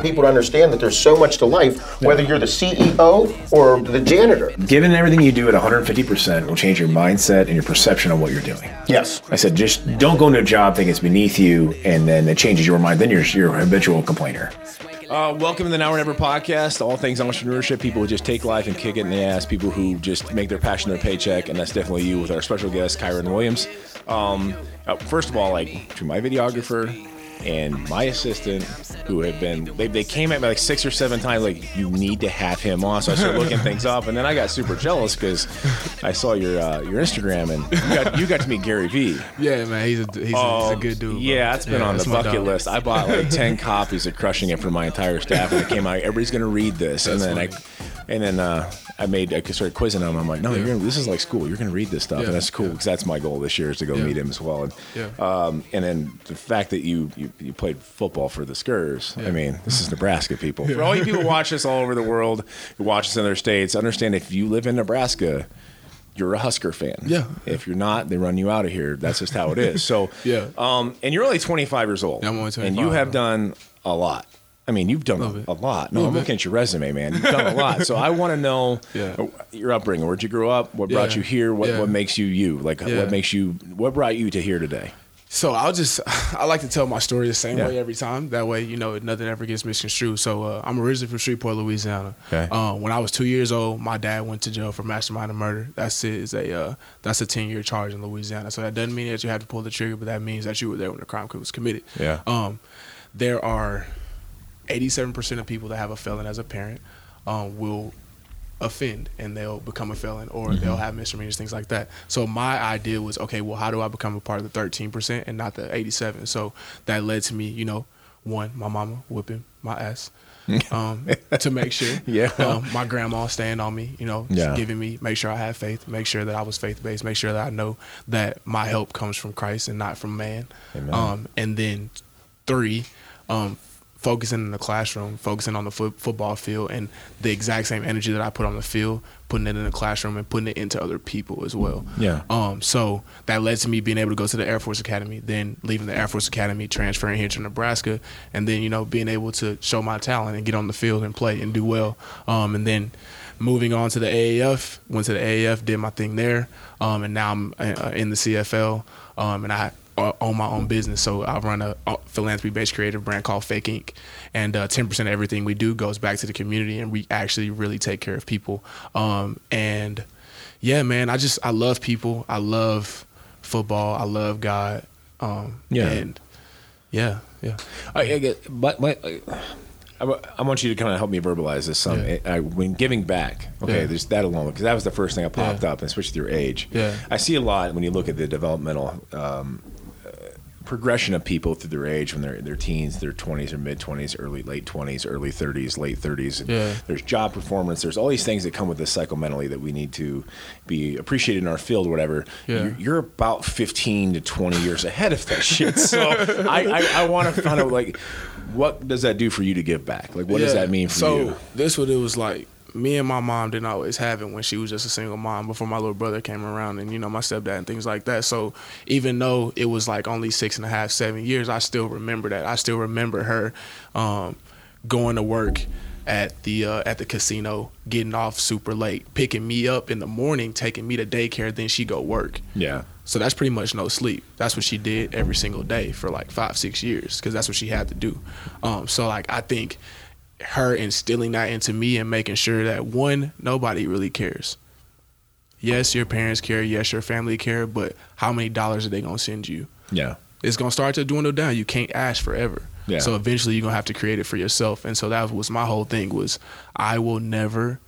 for people to understand that there's so much to life, whether you're the CEO or the janitor. Given everything you do at 150% will change your mindset and your perception of what you're doing. Yes. I said, just don't go into a job thinking it's beneath you, and then it changes your mind. Then you're, you're a habitual complainer. Uh, welcome to the Now or Never podcast. All things entrepreneurship. People who just take life and kick it in the ass. People who just make their passion their paycheck, and that's definitely you with our special guest, Kieron Williams. Um, uh, first of all, like to my videographer, and my assistant who had been they, they came at me like six or seven times like you need to have him on. So i started looking things up and then i got super jealous because i saw your uh, your instagram and you got, you got to meet gary vee. Yeah man he's a he's, a, he's a Um, good dude bro. yeah it's been Yeah, on the that's my bucket list. I bought like 10 copies of crushing it for my entire staff and it came out everybody's gonna read this and then i and then uh, I made I started quizzing him. I'm like, no, you're gonna, this is like school. You're gonna read this stuff, Yeah, and that's cool because that's my goal this year is to go Yeah. meet him as well. And, Yeah. um, and then the fact that you, you you played football for the Huskers. I mean, this is Nebraska people. For all you people watch us all over the world, who watch us in other states, understand if you live in Nebraska. You're a Husker fan. Yeah. If you're not, they run you out of here. That's just how it is. So, Yeah. Um, and you're only 25 years old. Yeah, I'm only 25. And you have done a lot. I mean, you've done a, a lot. No, Little I'm bit. looking at your resume, man. You've done a lot. So I want to know Yeah. your upbringing. Where'd you grow up? What brought Yeah. you here? What Yeah. what makes you you? Like what makes you? What brought you to here today? So I'll just I like to tell my story the same way every time. That way, you know, nothing ever gets misconstrued. So uh, I'm originally from Shreveport, Louisiana. Okay. Uh, when I was two years old, my dad went to jail for mastermind murder. That's it, is a uh, that's a ten year charge in Louisiana. So that doesn't mean that you have to pull the trigger, but that means that you were there when the crime was committed. Yeah. Um, there are 87% of people that have a felon as a parent um, will offend and they'll become a felon or they'll have misdemeanors, things like that. So my idea was, okay, well, how do I become a part of the 13% and not the 87? So that led to me, you know, one, my mama whipping my ass. um, to make sure, Yeah. um, my grandma staying on me, you know, Yeah. giving me, make sure I have faith, make sure that I was faith based, make sure that I know that my help comes from Christ and not from man. Um, and then three, um, focusing in the classroom, focusing on the foot, football field, and the exact same energy that I put on the field, putting it in the classroom and putting it into other people as well. Yeah. Um. So that led to me being able to go to the Air Force Academy, then leaving the Air Force Academy, transferring here to Nebraska, and then you know being able to show my talent and get on the field and play and do well. Um. And then moving on to the AAF, went to the AAF, did my thing there. Um. And now I'm uh, in the CFL. Um. And I uh, own my own business. So I run a uh, philanthropy-based creative brand called Fake Inc. and uh, 10% of everything we do goes back to the community, and we actually really take care of people. Um, and yeah, man, I just I love people. I love football. I love God. Um, Yeah. and yeah, yeah, I, I get, but, but I, I want you to kind of help me verbalize this. Some Yeah. I, when giving back. Okay, Yeah. there's that alone because that was the first thing that popped Yeah. up, and especially with your age. Yeah. I see a lot when you look at the developmental. Um, uh, Progression of people through their age when they're their teens, their twenties or mid twenties, early late twenties, early thirties, late thirties. Yeah. There's job performance. There's all these things that come with this cycle mentally that we need to be appreciated in our field, or whatever. Yeah. You're, you're about 15 to 20 years ahead of that shit. So I, I, I want to find out like, what does that do for you to give back? Like, what does that mean for so, you? So this what it was like. Me and my mom didn't always have it when she was just a single mom before my little brother came around and you know my stepdad and things like that. So even though it was like only six and a half, seven years, I still remember that. I still remember her um, going to work at the uh, at the casino, getting off super late, picking me up in the morning, taking me to daycare, then she go work. Yeah. So that's pretty much no sleep. That's what she did every single day for like five, six years because that's what she had to do. Um, so like I think her instilling that into me and making sure that one, nobody really cares. Yes, your parents care. Yes, your family care. But how many dollars are they gonna send you? Yeah. It's gonna start to dwindle down. You can't ask forever. Yeah. So eventually you're gonna have to create it for yourself. And so that was my whole thing was I will never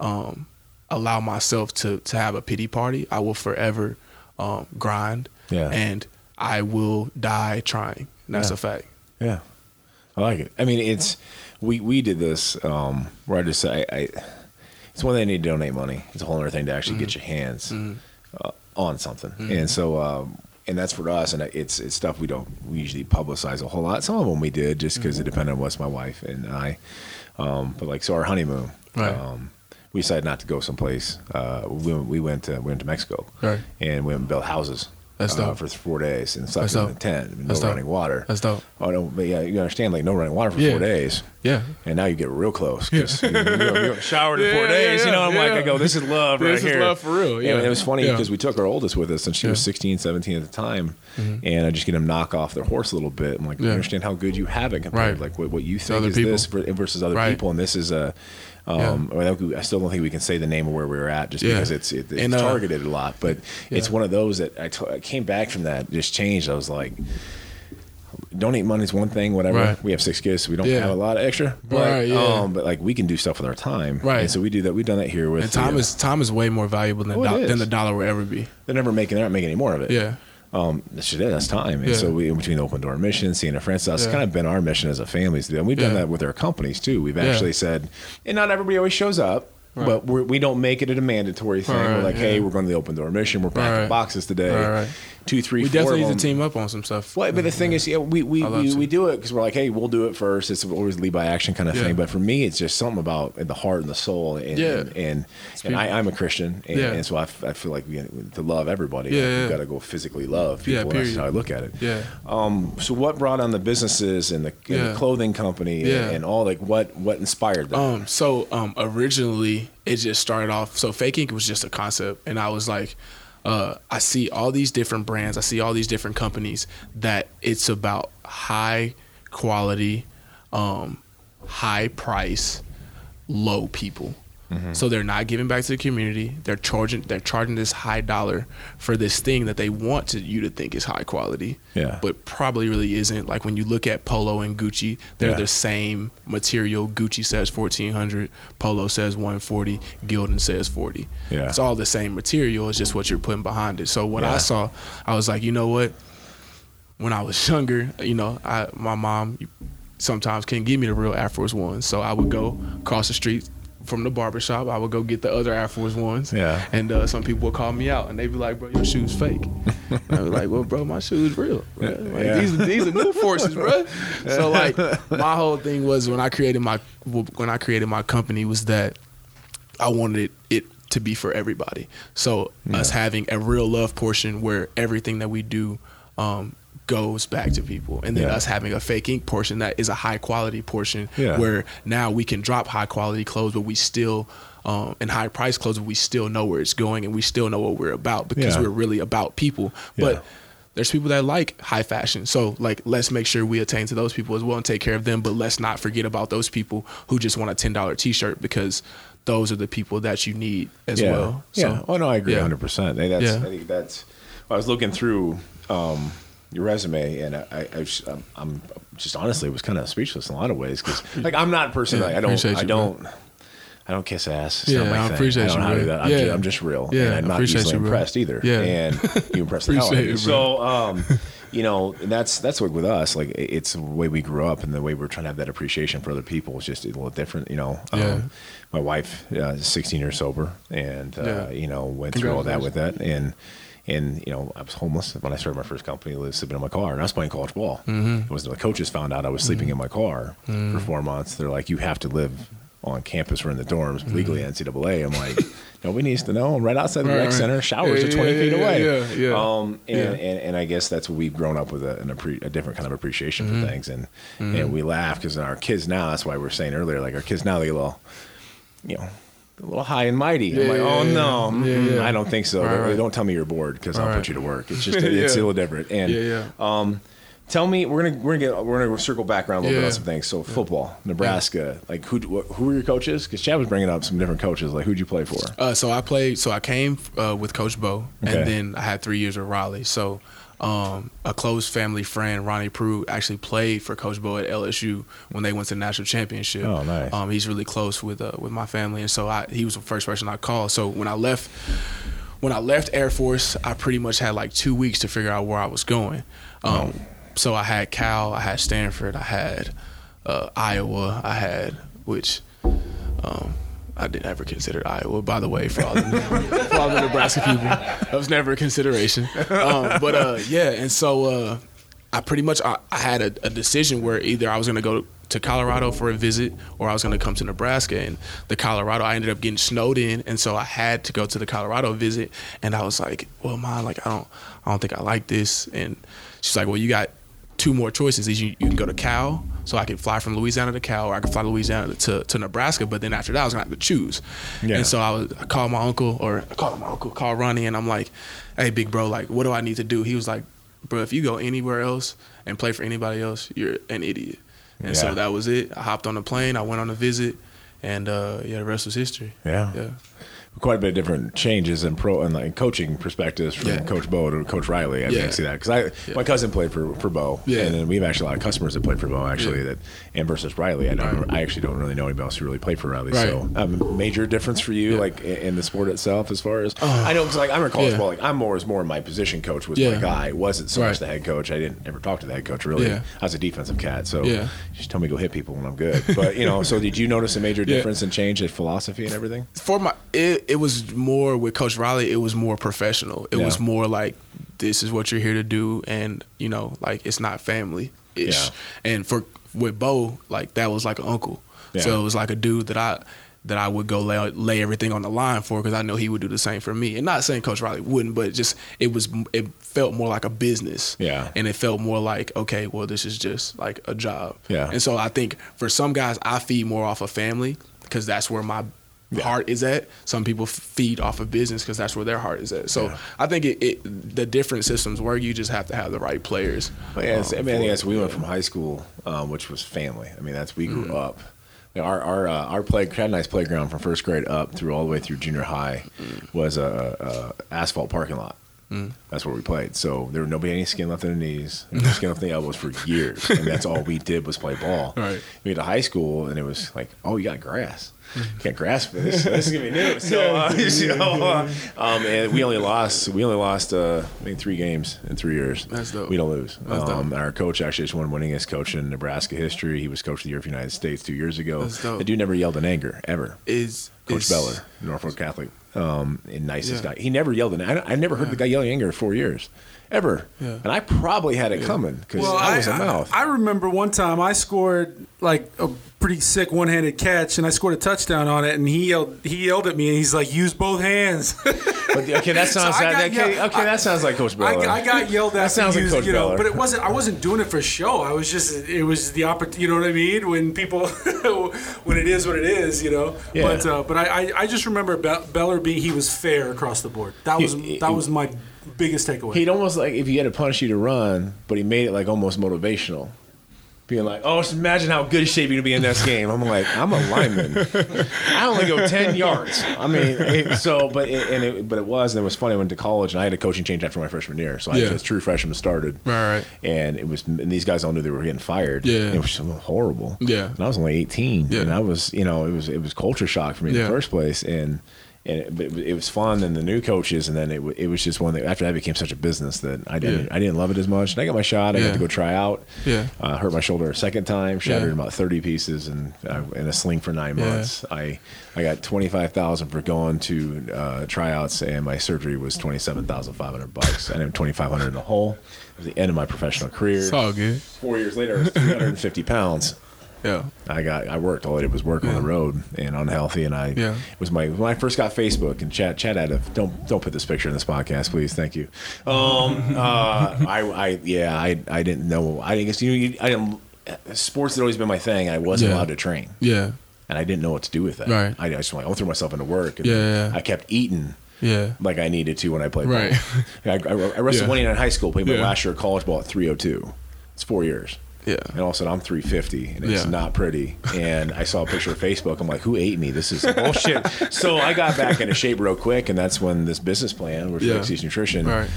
um, allow myself to to have a pity party. I will forever um, grind. Yeah. And I will die trying. And that's Yeah. a fact. Yeah. I like it. I mean, it's, we, we did this, um, where I just say, I, I, it's one thing I need to donate money. It's a whole other thing to actually get your hands uh, on something. And so, um, and that's for us, and it's it's stuff we don't we usually publicize a whole lot. Some of them we did just because it depended on what's my wife and I. Um, but like so, our honeymoon, Right. um, we decided not to go someplace. Uh, we went, we went to we went to Mexico, Right. and we went and built houses That's uh, dope. for four days and slept in a tent, no That's dope. running water. That's dope. Oh no, but yeah, you understand like no running water for Yeah. four days. Yeah. And now you get real close because you, you, you showered in Yeah, four yeah, days. you know, I'm like. I go, this is love right This is here. love for real, yeah. And it was funny Yeah. because we took our oldest with us, and she was 16, 17 at the time, and I just get him knock off their horse a little bit. I'm like, you Yeah. understand how good you have it compared Right. to like what, what you think other is people. this versus other Right. people, and this is a. Um, I, don't- I still don't think we can say the name of where we were at just Yeah. because it's it, it's And, uh, targeted a lot, but it's one of those that I came back from that just changed. I was like, donate money is one thing, whatever. Right. We have six kids, so we don't Yeah. have a lot of extra. But, Right, yeah. um, but like we can do stuff with our time. Right. And so we do that. We've done that here with And time the, is time is way more valuable than Oh, do- than the dollar will ever be. they're never making they're not making any more of it. Yeah. Um, that's it. That's time. And Yeah. so we, in between open door mission, seeing a friend, so it's Yeah. kind of been our mission as a family to do. And we've done Yeah. that with our companies too. We've actually said, and not everybody always shows up. But we're, we don't make it a mandatory thing. we're Right, like, hey, we're going to the open door mission. We're packing Right. boxes today. Right, right. Two, three, We four definitely of need to team up on some stuff. Well, but the thing is, yeah, we we, we, we do it because we're like, hey, we'll do it first. It's always lead by action kind of Yeah. thing. But for me, it's just something about the heart and the soul. And Yeah. and, and, and I, I'm a Christian, and, Yeah. and so I, f- I feel like we, to love everybody, Yeah, like, yeah. we've got to go physically love Yeah, people. That's how I look at it. Yeah. Um. So what brought on the businesses and the, and Yeah. the clothing company Yeah. and, and all like what what inspired that? Um, so um, originally it just started off. So fake ink was just a concept, and I was like, uh, I see all these different brands, I see all these different companies that it's about high quality, um, high price, low people. Mm-hmm. So they're not giving back to the community. They're charging. They're charging this high dollar for this thing that they want to, you to think is high quality. Yeah. But probably really isn't. Like when you look at Polo and Gucci, they're Yeah. the same material. Gucci says fourteen hundred, Polo says one forty, Gildan says forty. Yeah. It's all the same material. It's just what you're putting behind it. So when Yeah. I saw, I was like, you know what? When I was younger, you know, I my mom sometimes couldn't give me the real Air Force Ones, so I would go across the street from the barber shop. I would go get the other Air Force Ones. Yeah. And uh, some people would call me out, and they'd be like, "Bro, your shoes fake." I was like, "Well, bro, my shoes real. bro. Like, Yeah. These these are new forces, bro." So like, my whole thing was when I created my when I created my company was that I wanted it, it to be for everybody. So us having a real love portion where everything that we do um, goes back to people, and then Yeah. us having a fake ink portion that is a high quality portion Yeah. where now we can drop high quality clothes, but we still um, and high price clothes, but we still know where it's going, and we still know what we're about because Yeah. we're really about people. Yeah. But there's people that like high fashion. So like let's make sure we attain to those people as well and take care of them. But let's not forget about those people who just want a ten dollar t shirt because those are the people that you need as yeah. well. Yeah. So, oh no, I agree, yeah. hundred percent. That's Yeah. I think that's. I was looking through um, your resume, and I, I, I just, I'm, I'm just honestly it was kind of speechless in a lot of ways because like I'm not a person Yeah, like, I don't I don't. I don't kiss ass. It's Yeah, I thing. appreciate I don't you. Know how to do that. I'm, Yeah. just, I'm just real. Yeah, and I'm not easily you, impressed either. Yeah. And you impress the hell out of me. So, um, you know, that's that's what with us. Like it's the way we grew up and the way we're trying to have that appreciation for other people is just a little different. You know, Yeah. um, my wife uh, is 16 years sober, and uh, Yeah. you know went through all that with that, and and you know I was homeless when I started my first company. I was sleeping in my car, and I was playing college ball. Mm-hmm. It was the coaches found out I was sleeping in my car for four months. They're like, "You have to live." On campus or in the dorms, Mm-hmm. legally NCAA. I'm like, nobody needs to know. I'm right outside the Right, rec right. center. Showers Yeah, are 20 yeah, feet yeah, away. yeah, yeah. Um, and, and, and I guess that's what we've grown up with a, an appre- a different kind of appreciation Mm-hmm. for things. And, and we laugh because our kids now, that's why we are saying earlier, like our kids now, they get a little, you know, a little high and mighty. I'm like, yeah, oh yeah. no, Yeah, mm, yeah. I don't think so. Right, Don't- right. Don't tell me you're bored because I'll Right. put you to work. It's just, it's a little different. And, Yeah, yeah. um, tell me, we're gonna we're gonna get we're gonna circle back around a little bit on some things. So football, Nebraska, like who who were your coaches? Because Chad was bringing up some different coaches. Like who'd you play for? Uh, so I played. So I came uh, with Coach Bo, Okay. and then I had three years with Riley. So um, a close family friend, Ronnie Prue, actually played for Coach Bo at LSU when they went to the national championship. Oh, nice. Um, he's really close with uh, with my family, and so I, he was the first person I called. So when I left, when I left Air Force, I pretty much had like two weeks to figure out where I was going. Um, So I had Cal, I had Stanford, I had uh, Iowa, I had which. Um, I didn't ever consider Iowa, by the way, for all the, for all the Nebraska people. That was never a consideration. Um, but uh, yeah, and so uh, I pretty much I, I had a, a decision where either I was going to go to Colorado for a visit, or I was going to come to Nebraska. And the Colorado, I ended up getting snowed in, and so I had to go to the Colorado visit. And I was like, "Well, mom, like I don't, I don't think I like this." And she's like, "Well, you got two more choices. You, you can go to Cal, so I could fly from Louisiana to Cal, or I could fly to Louisiana to, to Nebraska. But then after that, I was gonna have to choose. Yeah. And so I was I called my uncle, or I called my uncle, called Ronnie, and I'm like, "Hey, big bro, like, what do I need to do?" He was like, "Bro, if you go anywhere else and play for anybody else, you're an idiot." And Yeah. so that was it. I hopped on the plane. I went on a visit, and uh, yeah, the rest was history. Yeah. Yeah. Quite a bit of different changes in pro and like coaching perspectives from Yeah. Coach Bo to Coach Riley. I mean, I Yeah. see that because I my cousin played for for Bo, Yeah. and then we have actually a lot of customers that played for Bo actually Yeah. that and versus Riley. I don't Right. I actually don't really know anybody else who really played for Riley. Right. So um, major difference for you Yeah. Oh. like in, in the sport itself as far as I know because like I'm a college Yeah. ball like I'm more was more my position coach was my Yeah. guy. It wasn't so much the head coach. I didn't ever talk to the head coach really. Yeah. I was a defensive cat, so Yeah. just tell me to go hit people when I'm good. But you know, so did you notice a major Yeah. difference and change in philosophy and everything? for my it, it was more with coach riley it was more professional it was more like this is what you're here to do and you know like it's not family ish Yeah. and for with bo like that was like an uncle Yeah. so it was like a dude that i that I would go lay, lay everything on the line for because I know he would do the same for me. And not saying Coach Riley wouldn't, but just it was it felt more like a business. Yeah. And it felt more like okay, well, this is just like a job. Yeah. And so I think for some guys, I feed more off of family because that's where my Yeah. heart is at. Some people feed off of business because that's where their heart is at. So Yeah. I think it, it the different systems work. You just have to have the right players. Well, yeah, I um, mean, I for think we went from high school, um, which was family. I mean, that's we Mm-hmm. grew up. Our our uh, our play Chad and I's playground from first grade up through all the way through junior high Mm. was a, a asphalt parking lot. That's where we played. So there was nobody any skin left in the knees, no skin left in the elbows for years, and that's all we did was play ball. Right. We went to high school, and it was like, oh, you got grass. You got grass this. This is gonna be new. So, uh, you uh, um, and we only lost. We only lost. Uh, I think three games in three years. That's dope. We don't lose. That's dope. Um, our coach actually just won the winningest coach in Nebraska history. He was coach of the year of the United States two years ago. That's dope. The dude never yelled in anger ever. is Coach is- Beller, Norfolk Catholic, um, and nicest Yeah. guy. He never yelled in. I, I never heard the guy yelling anger in four years, ever. Yeah. And I probably had it coming because I was a mouth. I, remember one time I scored like a pretty sick one-handed catch, and I scored a touchdown on it. And he yelled, he yelled at me, and he's like, "Use both hands." but okay, that sounds So I that, got okay, yelled- okay, I- that sounds like Coach I, Beller. I got yelled at. That sounds for like using- Coach you know, Beller. but it wasn't. I wasn't doing it for show. I was just. It was the opportunity. You know what I mean? When people, when it is what it is. You know. Yeah. But uh, but I, I I just remember Be- Beller being he was fair across the board. That was He- that he- was my biggest takeaway. He'd almost like if he had to punish you to run, but he made it like almost motivational. Being like, oh, just imagine how good shape you're gonna be in this game. I'm like, I'm a lineman. I only go ten yards. I mean, it, so, but it, and it, but it was, and it was funny. I went to college, and I had a coaching change after my freshman year, so I Yeah. was true freshman started. Right, right. And it was, and these guys all knew they were getting fired. Yeah. It was horrible. Yeah. And I was only 18, Yeah. and I was, you know, it was it was culture shock for me in the first place, and. And it, but it was- it was fun, and the new coaches, and then it, it was just one that after that became such a business that I didn't Yeah. I didn't love it as much. And I got my shot. I Yeah. got to go try out. Yeah. Uh, hurt my shoulder a second time. Shattered Yeah. about thirty pieces, and uh, in a sling for nine months. I I got twenty five thousand for going to uh, tryouts, and my surgery was twenty seven thousand five hundred bucks. I had twenty five hundred in the hole. It was the end of my professional career. It's all good. Four years later, I was three hundred and fifty pounds. Yeah. I got I worked all I did was work on the road and unhealthy and I Yeah. it was my when I first got Facebook and chat chat had a don't don't put this picture in this podcast please thank you um uh I I yeah I I didn't know I guess you know you, I didn't sports had always been my thing I wasn't Yeah. allowed to train Yeah. and I didn't know what to do with that Right. I, I just like I threw myself into work and Yeah, yeah, yeah. I kept eating Yeah. like I needed to when I played Right. ball I, I, I wrestled Yeah. one year in high school played my Yeah. last year of college ball at 302 it's four years Yeah. and all of a sudden I'm 350 and it's Yeah. not pretty. And I saw a picture of Facebook. I'm like, who ate me? This is bullshit. so I got back into shape real quick, and that's when this business plan, which Yeah. is Nutrition, Right.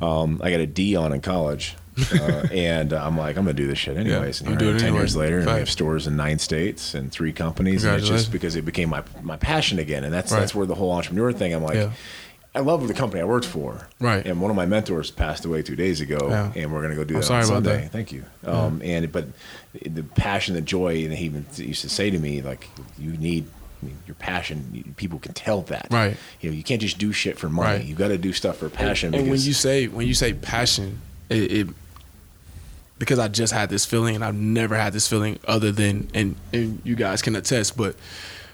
um, I got a D on in college. Uh, and uh, I'm like, I'm gonna do this shit anyways. I'm And doing here I am it ten anyway. years later, and we have stores in nine states and three companies. And it's just because it became my my passion again, and that's Right. that's where the whole entrepreneur thing. I'm like, Yeah. I love the company I worked for. Right. And one of my mentors passed away two days ago, Yeah. and we're gonna go do that on Sunday. that. Thank you. Um, and but the passion, the joy, and he even used to say to me like, you need. Your passion, people can tell that. Right. You know, you can't just do shit for money. Right. You got to do stuff for passion. And when you say when you say passion, it, it because I just had this feeling, and I've never had this feeling other than, and and you guys can attest, but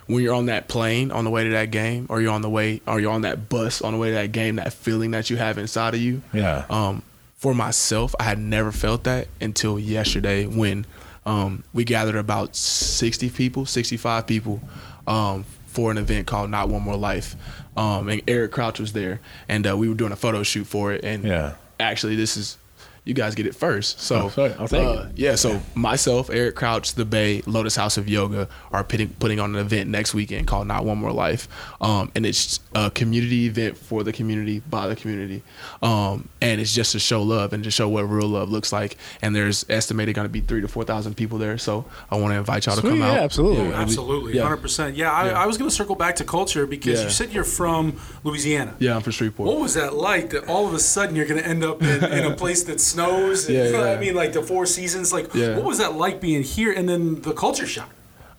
when you're on that plane on the way to that game, or you're on the way, or you're on that bus on the way to that game, that feeling that you have inside of you. Yeah. Um, for myself, I had never felt that until yesterday when um, we gathered about 60 people, 65 people um, for an event called Not One More Life. Um, and Eric Crouch was there, and uh, we were doing a photo shoot for it. And Yeah. actually, this is you guys get it first. So Oh. I'll take uh, yeah, so myself, Eric Crouch, the Bay, Lotus House of Yoga are putting putting on an event next weekend called Not One More Life, um, and it's a community event for the community by the community, um, and it's just to show love and to show what real love looks like. And there's estimated going to be three to four thousand people there, so I want to invite y'all to Sweet, come out. yeah, absolutely. Yeah, it'll Absolutely, yeah. hundred percent. Yeah, I, Yeah. I was going to circle back to culture because Yeah. you said you're from Louisiana. Yeah, I'm from Shreveport. What was that like? That all of a sudden you're going to end up in, in a place that snows. And, Yeah, yeah. I mean, like the Four Seasons. Like, Yeah. what was that like being here? And then the culture shock.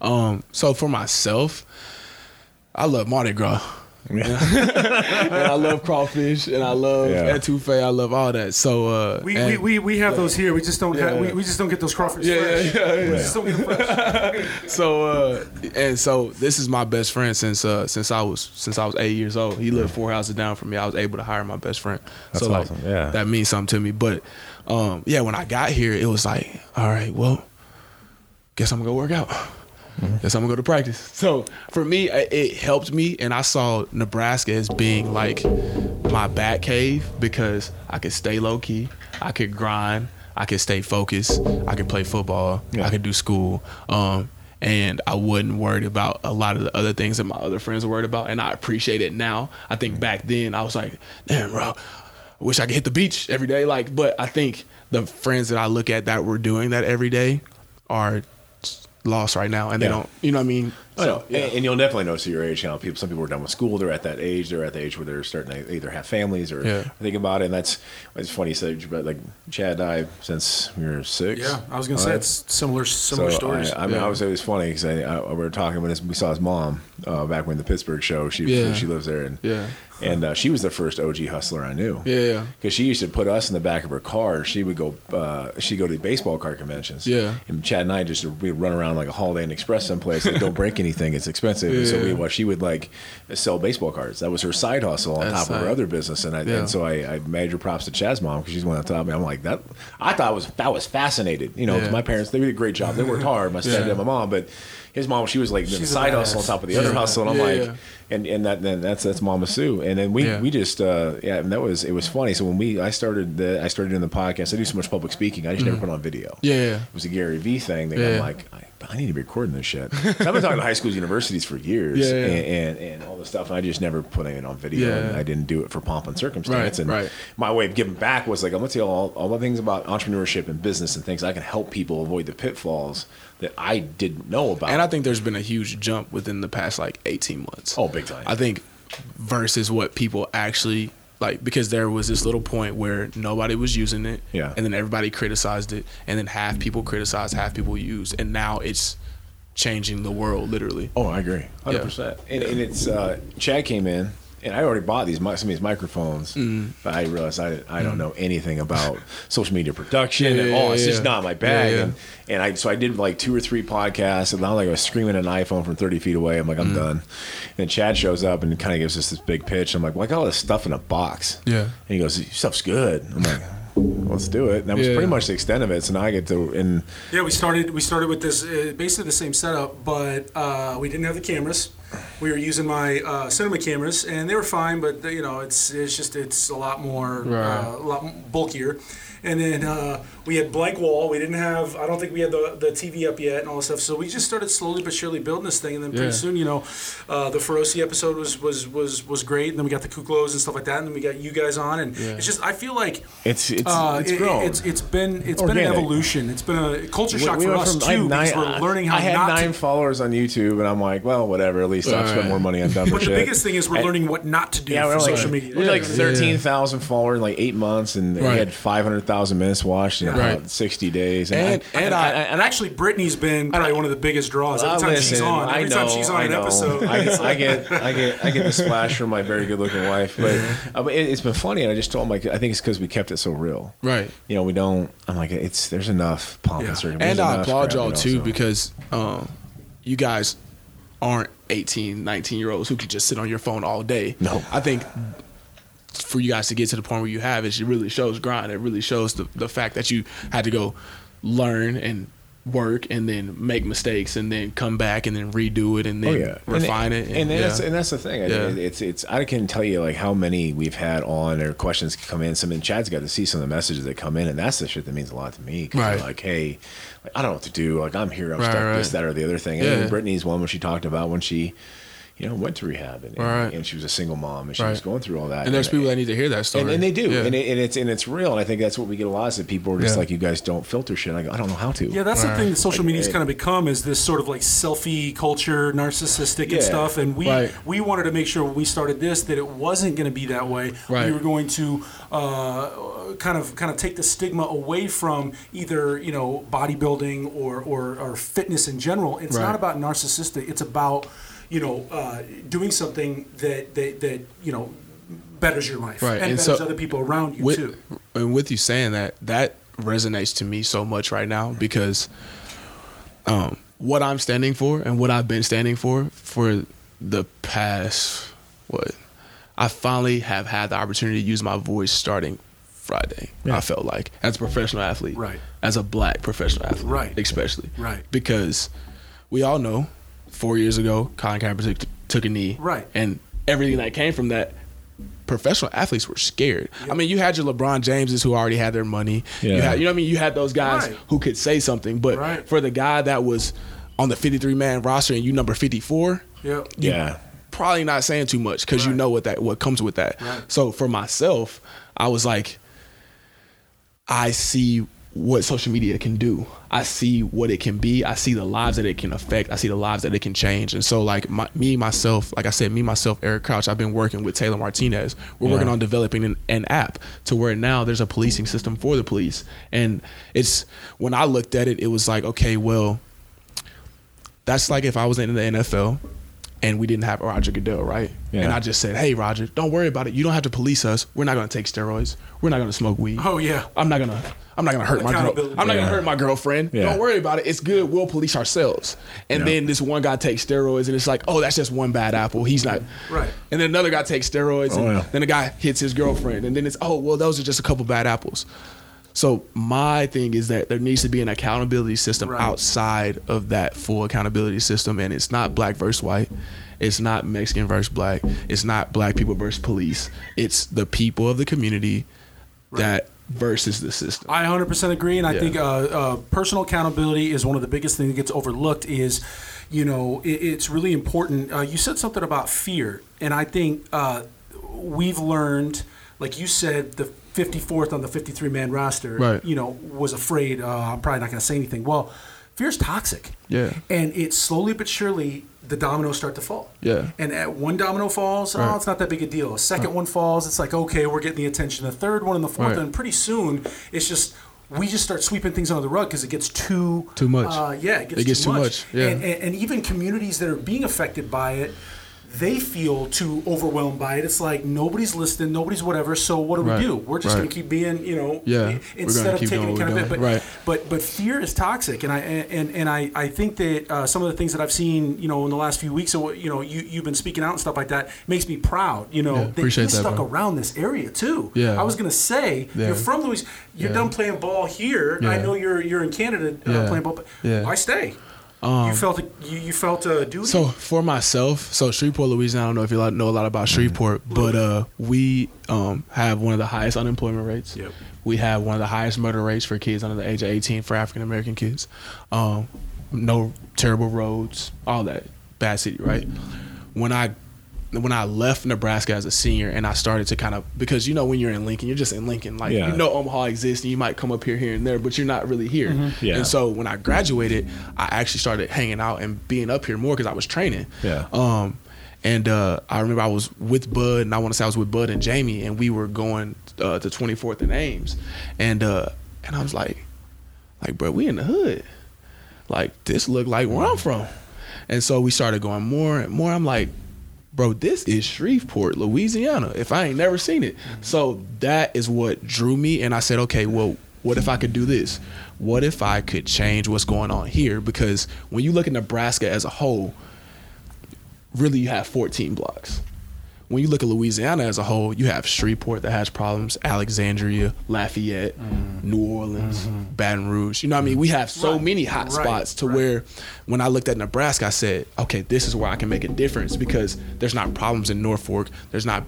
Um, so for myself, I love Mardi Gras. and I love crawfish, and I love Yeah. etouffee. I love all that. So uh, We, and- we, we, we have those here. We just don't have, we, Yeah. we just don't get those crawfish Yeah, fresh. yeah, yeah, We just don't get them fresh. so uh, and so this is my best friend since uh, since I was since I was eight years old. He lived four houses down from me. I was able to hire my best friend. That's so like awesome, yeah. that means something to me. But um, yeah, when I got here, it was like, all right, well, guess I'm gonna go work out. Mm-hmm. Guess I'm gonna go to practice. So for me, it helped me, and I saw Nebraska as being like my bat cave because I could stay low key, I could grind, I could stay focused, I could play football, Yeah. I could do school, um, and I wasn't worried about a lot of the other things that my other friends were worried about, and I appreciate it now. I think back then I was like, damn, bro. I wish I could hit the beach every day. Like, but I think the friends that I look at that were doing that every day are lost right now, and they Yeah. don't. You know what I mean? I know. And, and you'll definitely notice at your age, you know, people, some people are done with school. They're at that age. They're at the age where they're starting to either have families or Yeah. think about it. And that's it's funny you said, but like Chad and I, since we were six. Yeah, I was going to say it's similar similar So stories. I, I mean, Yeah. I was it was funny because we were talking when we saw his mom uh, back when the Pittsburgh show. She Yeah. she lives there, and Yeah. and uh, she was the first OG hustler I knew. Yeah, yeah. because she used to put us in the back of her car. She would go, uh, she'd go to baseball card conventions. Yeah. and Chad and I just we'd run around like a Holiday Inn Express someplace. Like, don't break anything; it's expensive. And so we, well, she would like sell baseball cards. That was her side hustle on That's top of her other business. And I Yeah. and so I, I major props to Chad's mom because she's one that taught me. I'm like that. I thought I was that was fascinated. You know, Yeah. my parents they did a great job. They worked hard. My stepdad, Yeah. and my mom, but. His mom, she was like the side hustle on top of the other hustle, and I'm Yeah, like, yeah. and and that then that's that's Mama Sue, and then we Yeah. we just uh yeah, and that was it was funny. So when we I started the I started doing the podcast, I do so much public speaking, I just never put on video. Yeah, yeah. It was a Gary Vee thing that Yeah. I'm like, I, I need to be recording this shit. I've been talking to high schools, universities for years, Yeah, yeah. And, and and all this stuff, and I just never put it on video. Yeah. And I didn't do it for pomp and circumstance. Right, and right. my way of giving back was like, I'm gonna tell you all all the things about entrepreneurship and business and things I can help people avoid the pitfalls that I didn't know about. And I think there's been a huge jump within the past like 18 months. Oh, big time. I think versus what people actually like because there was this little point where nobody was using it Yeah. and then everybody criticized it and then half people criticized half people used and now it's changing the world literally Oh, I agree, hundred percent. And, and it's uh, Chad came in, and I already bought these some of these microphones, Mm. but I realized I, I don't know anything about social media production and Yeah, all. It's yeah, just not my bag. Yeah, yeah. And, and I so I did like two or three podcasts, and now like I was screaming at an iPhone from thirty feet away. I'm like, I'm Mm. done. And Chad shows up and kind of gives us this big pitch. I'm like, well, I got all this stuff in a box. Yeah. And he goes, your stuff's good. I'm like. Let's do it. And that was Yeah. pretty much the extent of it. So now I get to, and Yeah, we started. We started with this uh, basically the same setup, but uh, we didn't have the cameras. We were using my uh, cinema cameras, and they were fine. But you know, it's it's just it's a lot more, Right. uh, a lot bulkier. And then uh, we had blank wall. We didn't have. I don't think we had the, the TV up yet and all this stuff. So we just started slowly but surely building this thing. And then pretty Yeah. soon, you know, uh, the Feroci episode was was was was great. And then we got the Kuklos and stuff like that. And then we got you guys on. And Yeah. it's just I feel like it's it's uh, it's it- grown. It's it's been it's been an evolution. It's been a culture shock We for us from- I too because we're learning how I had not nine to. followers on YouTube, and I'm like, well, whatever. At least I've spent Right. more money on dumber But the biggest thing is we're learning what not to do yeah, for we're like, media. We're like Yeah. 13,000 followers in like eight months, and we had 500,000 thousand minutes watched in Right. about sixty days, And- I, and I- And actually, Brittany's been probably one of the biggest draws. Every time she's on, every I time she's on I an episode, I, it's I get, I get, I get the splash from my very good-looking wife. But uh, but it, it's been funny, and I just told him like I think it's because we kept it so real. Right. You know, we don't. I'm like, it's there's enough pomp Yeah. and circumstance. And I applaud y'all you know, too so. because um, you guys aren't 18, 19 year olds who can just sit on your phone all day. No. I think for you guys to get to the point where you have it, it really shows grind. It really shows the, the fact that you had to go learn and work and then make mistakes and then come back and then redo it and Oh then yeah, refine and, it. and, that's yeah. and that's the thing. I Yeah. it's it's I can tell you like how many we've had on or questions come in. Some and Chad's got to see some of the messages that come in, and that's the shit that means a lot to me. Right. Like, hey, like, I don't know what to do. Like, I'm here. I'm Right, stuck. right. This, that, or the other thing. And Yeah. Brittany's one when she talked about when she. You know, went to rehab and, and- Right. and she was a single mom and she Right. was going through all that. and there's people that need to hear that story. and, and they do, Yeah. and, it, and it's and it's real, and I think that's what we get a lot is that people are just Yeah. like, you guys don't filter shit. I go, I don't know how to. Yeah, that's the thing that social media's Like, kind of become is this sort of like selfie culture, narcissistic Yeah. and stuff. And we Right. we wanted to make sure when we started this that it wasn't going to be that way. Right. We were going to uh, kind of kind of take the stigma away from either you know bodybuilding or or, or fitness in general. It's Right. not about narcissistic. It's about you know uh, doing something that, that that you know betters your life Right, and, and betters so other people around you with, too. And with you saying that, that resonates to me so much right now because um, what I'm standing for and what I've been standing for for the past what I finally have had the opportunity to use my voice starting Friday. I felt like as a professional athlete, Right. As a black professional athlete, Right. Especially, Right. Because we all know four years ago, Colin Kaepernick took, took a knee, Right. And everything that came from that professional athletes were scared. I mean, you had your LeBron Jameses who already had their money. You Yeah. had, you know what I mean? You had those guys Right. who could say something, but Right. for the guy that was on the 53 man roster and you number 54, Yeah. yeah. probably not saying too much because you know what that what comes with that. Right. So for myself, I was like, I see what social media can do. I see what it can be. I see the lives that it can affect. I see the lives that it can change. And so, like my, me myself, like I said, me myself, Eric Crouch, I've been working with Taylor Martinez. We're working on developing an, an app to where now there's a policing system for the police. And it's when I looked at it, it was like, okay, well, that's like if I was in the NFL and we didn't have Roger Goodell, right? Yeah. And I just said, hey, Roger, don't worry about it. You don't have to police us. We're not going to take steroids. We're not going to smoke weed. Oh yeah. I'm not gonna. I'm not gonna hurt my girl. I'm not Yeah. gonna hurt my girlfriend. Yeah. Don't worry about it. It's good. We'll police ourselves. And Yeah. then this one guy takes steroids, and it's like, oh, that's just one bad apple. He's not. Right. And then another guy takes steroids, oh, and Oh, yeah. then the guy hits his girlfriend, and then it's, oh, well, those are just a couple bad apples. So my thing is that there needs to be an accountability system Right. outside of that full accountability system, and it's not black versus white. It's not Mexican versus black. It's not black people versus police. It's the people of the community that versus the system. I 100% agree, and I Yeah. think uh, uh, personal accountability is one of the biggest things that gets overlooked. Is you know it, it's really important. Uh, you said something about fear, and I think uh, we've learned, like you said, the 54th on the 53 man roster, Right. you know, was afraid. Uh, I'm probably not going to say anything. Well, fear's toxic. Yeah. and it slowly but surely the dominoes start to fall. Yeah. And at one domino falls, oh, it's not that big a deal. A second one falls, it's like okay, we're getting the attention. The third one and the fourth, Right. and pretty soon it's just we just start sweeping things under the rug because it gets too Too much. Uh, yeah, it gets, It gets too, too much. much, yeah. And, and, and even communities that are being affected by it. They feel too overwhelmed by it. It's like nobody's listening, nobody's whatever. So what do Right. we do? We're just Right. going to keep being, you know, Yeah. instead of taking doing what we're. But. Right. but but fear is toxic, and I and and I, I think that uh, some of the things that I've seen, you know, in the last few weeks, or you know, you you've been speaking out and stuff like that, makes me proud. You know, Yeah, that appreciate you that, stuck bro. around this area too. Yeah. I was gonna say Yeah. you're from Louis. You're Yeah. done playing ball here. I know you're you're in Canada uh, Yeah. playing ball, but Yeah. Um, you felt a, you, you felt a duty. So for myself, so Shreveport, Louisiana, I don't know if you know a lot about Shreveport, but uh, we um, have one of the highest unemployment rates. Yep. We have one of the highest murder rates for kids under the age of 18 for African American kids. Um, no terrible roads, all that. Bad city, right? When I when I left Nebraska as a senior and I started to kind of because you know when you're in Lincoln, you're just in Lincoln. Like Yeah. you know Omaha exists and you might come up here here and there, but you're not really here. Yeah. And so when I graduated, I actually started hanging out and being up here more because I was training. Yeah. Um, And uh, I remember I was with Bud, and I want to say I was with Bud and Jamie, and we were going uh, to 24th and Ames, and uh, and I was like, like, bro, we in the hood, like this look like where I'm from, and so we started going more and more. I'm like, bro, this is Shreveport, Louisiana. If I ain't never seen it, mm-hmm. so that is what drew me, and I said, okay, well, what if I could do this? What if I could change what's going on here? Because when you look at Nebraska as a whole really you have 14 blocks. When you look at Louisiana as a whole, you have Shreveport that has problems, Alexandria, Lafayette, Mm-hmm. New Orleans, Baton Rouge. You know what I mean? We have so Right. many hot Right. spots to Right. where when I looked at Nebraska, I said, okay, this is where I can make a difference because there's not problems in Norfolk. There's not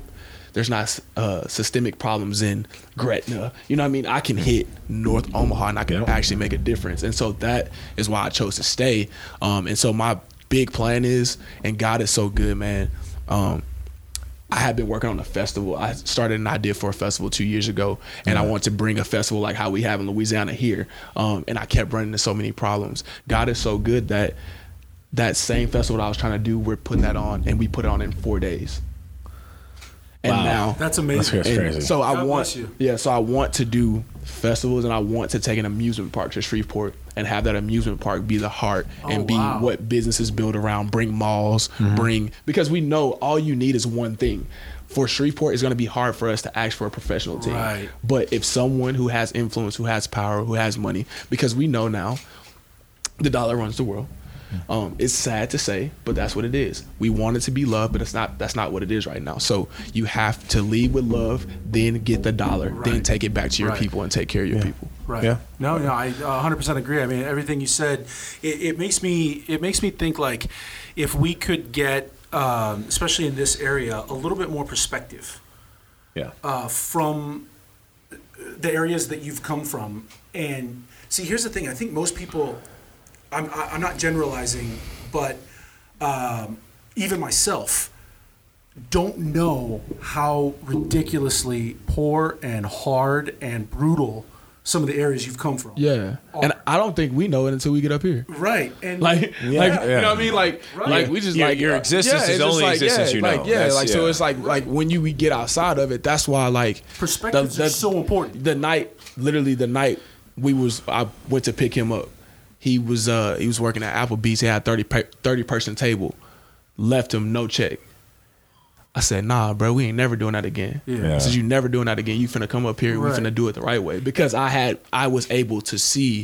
there's not uh, systemic problems in Gretna. You know what I mean? I can hit North Omaha and I can Yeah. actually make a difference. And so that is why I chose to stay. Um, and so my big plan is, and God is so good, man. Um, I had been working on a festival. I started an idea for a festival two years ago, and I want to bring a festival like how we have in Louisiana here. Um, and I kept running into so many problems. God is so good that that same festival that I was trying to do, we're putting that on, and we put it on in four days. And Wow. now That's amazing. That's crazy. So I God want, bless you. yeah. So I want to do festivals, and I want to take an amusement park to Shreveport and have that amusement park be the heart oh, and Oh, be wow. what businesses build around. Bring malls, mm-hmm. bring because we know all you need is one thing. For Shreveport, it's going to be hard for us to ask for a professional team. Right. But if someone who has influence, who has power, who has money, because we know now the dollar runs the world. Um, it's sad to say, but that's what it is. We want it to be love, but it's not. That's not what it is right now. So you have to lead with love, then get the dollar, then take it back to your Right. people and take care of your people. Right. Yeah. No, no, I 100% agree. I mean, everything you said, it, it makes me it makes me think like if we could get, um, especially in this area, a little bit more perspective Yeah. uh, from the areas that you've come from. And see, here's the thing. I think most people, I'm, I- I'm not generalizing, but um, even myself, don't know how ridiculously poor and hard and brutal some of the areas you've come from. Yeah, and I don't think we know it until we get up here. Right. And Like, like yeah. you know what I mean? Like, Right. like we just Your- like your uh, existence yeah, is it's just only like, existence yeah, you like, know. Yeah, That's- like so it's like like when you we get outside of it, that's why like perspective are so important. The night, literally the night we was I went to pick him up. He was uh he was working at Applebee's. He had a 30, pe- 30 person table. Left him no check. I said, nah, bro, we ain't never doing that again. Yeah. Yeah. I you never doing that again. You finna come up here. Right. We finna do it the right way because I had I was able to see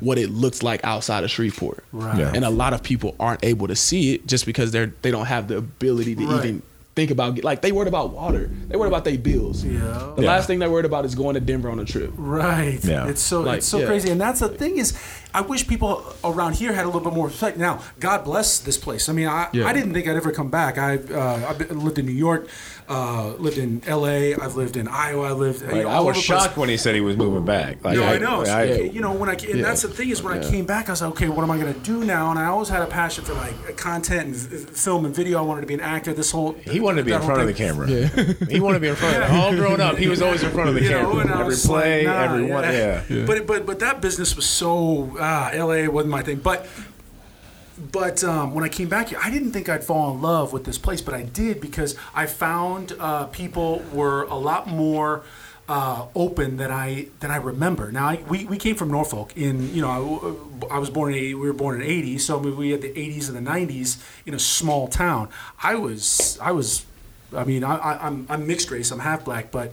what it looks like outside of Shreveport. Right. Yeah. And a lot of people aren't able to see it just because they're they don't have the ability to Right. even think about like they worried about water. They worried about their bills. Yeah. The Yeah. last thing they're worried about is going to Denver on a trip. Right. Yeah. It's so Like, it's so yeah. crazy, and that's the thing is, I wish people around here had a little bit more respect. Now, God bless this place. I mean, I, Yeah. I didn't think I'd ever come back. I uh, I've lived in New York, uh, lived in L.A. I've lived in Iowa. I lived. you know, I was over place. shocked when he said he was moving back. Like, No, I, know. So, I- you know, when I and Yeah. that's the thing is when I came back, I was like, okay, what am I going to do now? And I always had a passion for like content and film and video. I wanted to be an actor. This whole he wanted to be in whole front of the thing. camera. he wanted to be in front of the All grown up, he was always in front of the You camera. and I every was like, play, nah, every one. Yeah. But but but that business was so ah, L.A. wasn't my thing. But but um, when I came back here, I didn't think I'd fall in love with this place, but I did because I found uh, people were a lot more. Uh, open than I than I remember. Now I, we, we came from Norfolk. In you know I, I was born in 80, we were born in eighty, so we had the eighties and the nineties in a small town. I was I was, I mean I, I, I'm I'm mixed race. I'm half black, but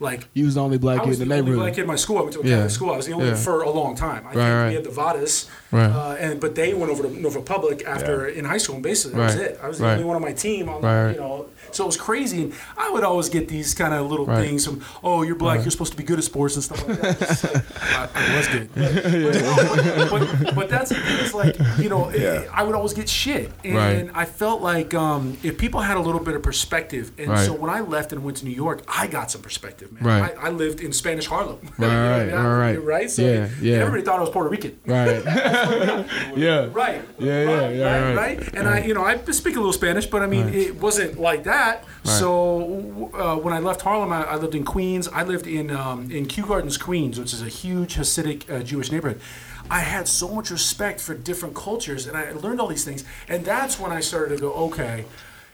like You was the only black I kid in the, the only neighborhood. black kid in my school. I went to a Yeah. Catholic school. I was the only Yeah. for a long time. I think right. we had the Vadas, Right. uh, and but they went over to Norfolk Public after in high school. And basically, that was it. I was the Right. only one on my team. On, Right. You know, so it was crazy. And I would always get these kind of little Right. things from, oh, you're black. You're supposed to be good at sports and stuff like that. It's I, I was good, but, but, but, but that's the thing. Is like you know, Yeah. I would always get shit, and Right. I felt like um, if people had a little bit of perspective, and Right. so when I left and went to New York, I got some perspective, man. Right. I, I lived in Spanish Harlem. Right, right, right, right. right. So Yeah, yeah. everybody thought I was Puerto Rican. Right. yeah. Right. Yeah, yeah, right, yeah, right, right. And I, you know, I speak a little Spanish, but I mean, it wasn't like that. So uh, when I left Harlem, I, I lived in Queens. I lived in um, in Kew Gardens, Queens, which is a huge Hasidic uh, Jewish neighborhood. I had so much respect for different cultures, and I learned all these things. And that's when I started to go, okay.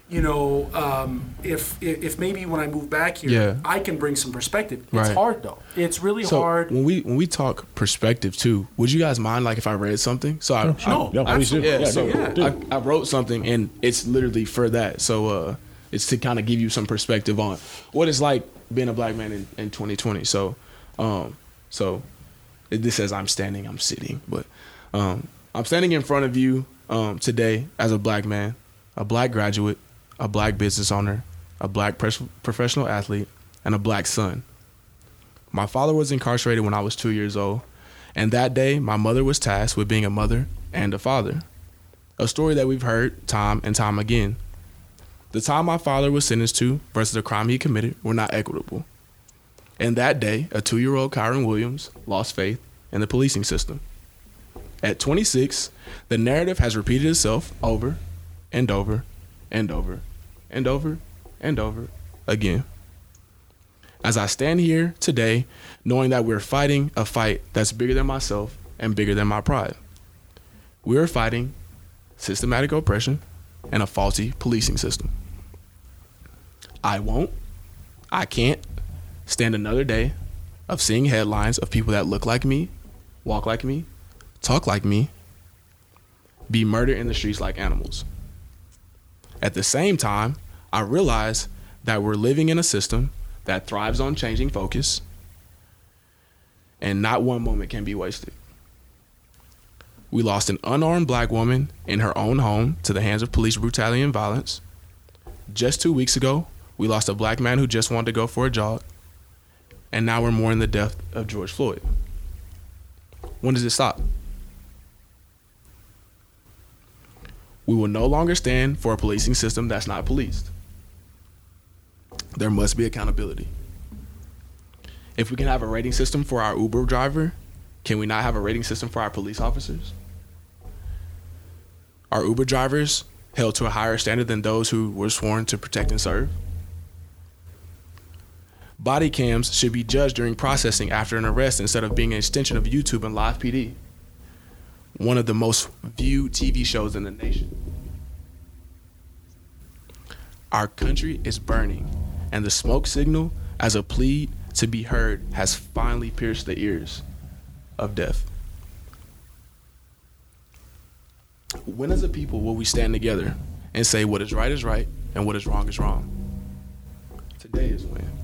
you know, um, if, if maybe when I move back here, Yeah. I can bring some perspective. It's Right. hard though. It's really So hard. when we when we talk perspective too, would you guys mind like if I read something? So I, No, No, please do. yeah, Yeah, so. Yeah. I, I wrote something and it's literally for that. So uh, it's to kind of give you some perspective on what it's like being a black man in, in 2020. So, um, so this says I'm standing, I'm sitting, but um, I'm standing in front of you um, today as a black man, a black graduate, a black business owner, a black pres- professional athlete, and a black son. My father was incarcerated when I was two years old, and that day my mother was tasked with being a mother and a father. A story that we've heard time and time again. The time my father was sentenced to versus the crime he committed were not equitable. And that day, a two year old Kieron Williams lost faith in the policing system. At 26, the narrative has repeated itself over and over and over and over and over again. As I stand here today, knowing that we're fighting a fight that's bigger than myself and bigger than my pride, we're fighting systematic oppression and a faulty policing system. I won't, I can't stand another day of seeing headlines of people that look like me, walk like me, talk like me, be murdered in the streets like animals. At the same time, I realize that we're living in a system that thrives on changing focus, and not one moment can be wasted. We lost an unarmed black woman in her own home to the hands of police brutality and violence. Just two weeks ago, we lost a black man who just wanted to go for a jog. And now we're mourning the death of George Floyd. When does it stop? We will no longer stand for a policing system that's not policed. There must be accountability. If we can have a rating system for our Uber driver, can we not have a rating system for our police officers? Are Uber drivers held to a higher standard than those who were sworn to protect and serve? Body cams should be judged during processing after an arrest instead of being an extension of YouTube and Live PD, one of the most viewed TV shows in the nation. Our country is burning, and the smoke signal, as a plea to be heard, has finally pierced the ears of death. When as a people will we stand together and say what is right is right and what is wrong is wrong? Today is when.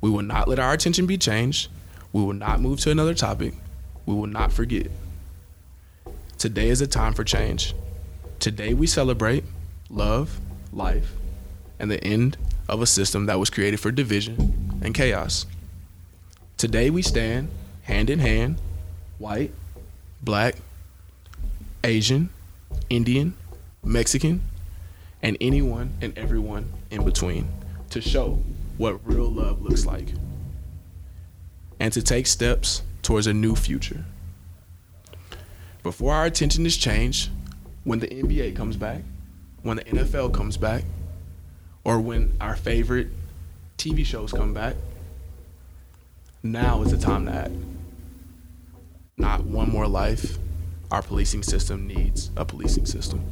We will not let our attention be changed. We will not move to another topic. We will not forget. Today is a time for change. Today we celebrate love, life, and the end of a system that was created for division and chaos. Today we stand hand in hand, white, black, Asian, Indian, Mexican, and anyone and everyone in between to show what real love looks like and to take steps towards a new future. Before our attention is changed, when the NBA comes back, when the NFL comes back, or when our favorite TV shows come back, now is the time to act. Not one more life. Our policing system needs a policing system.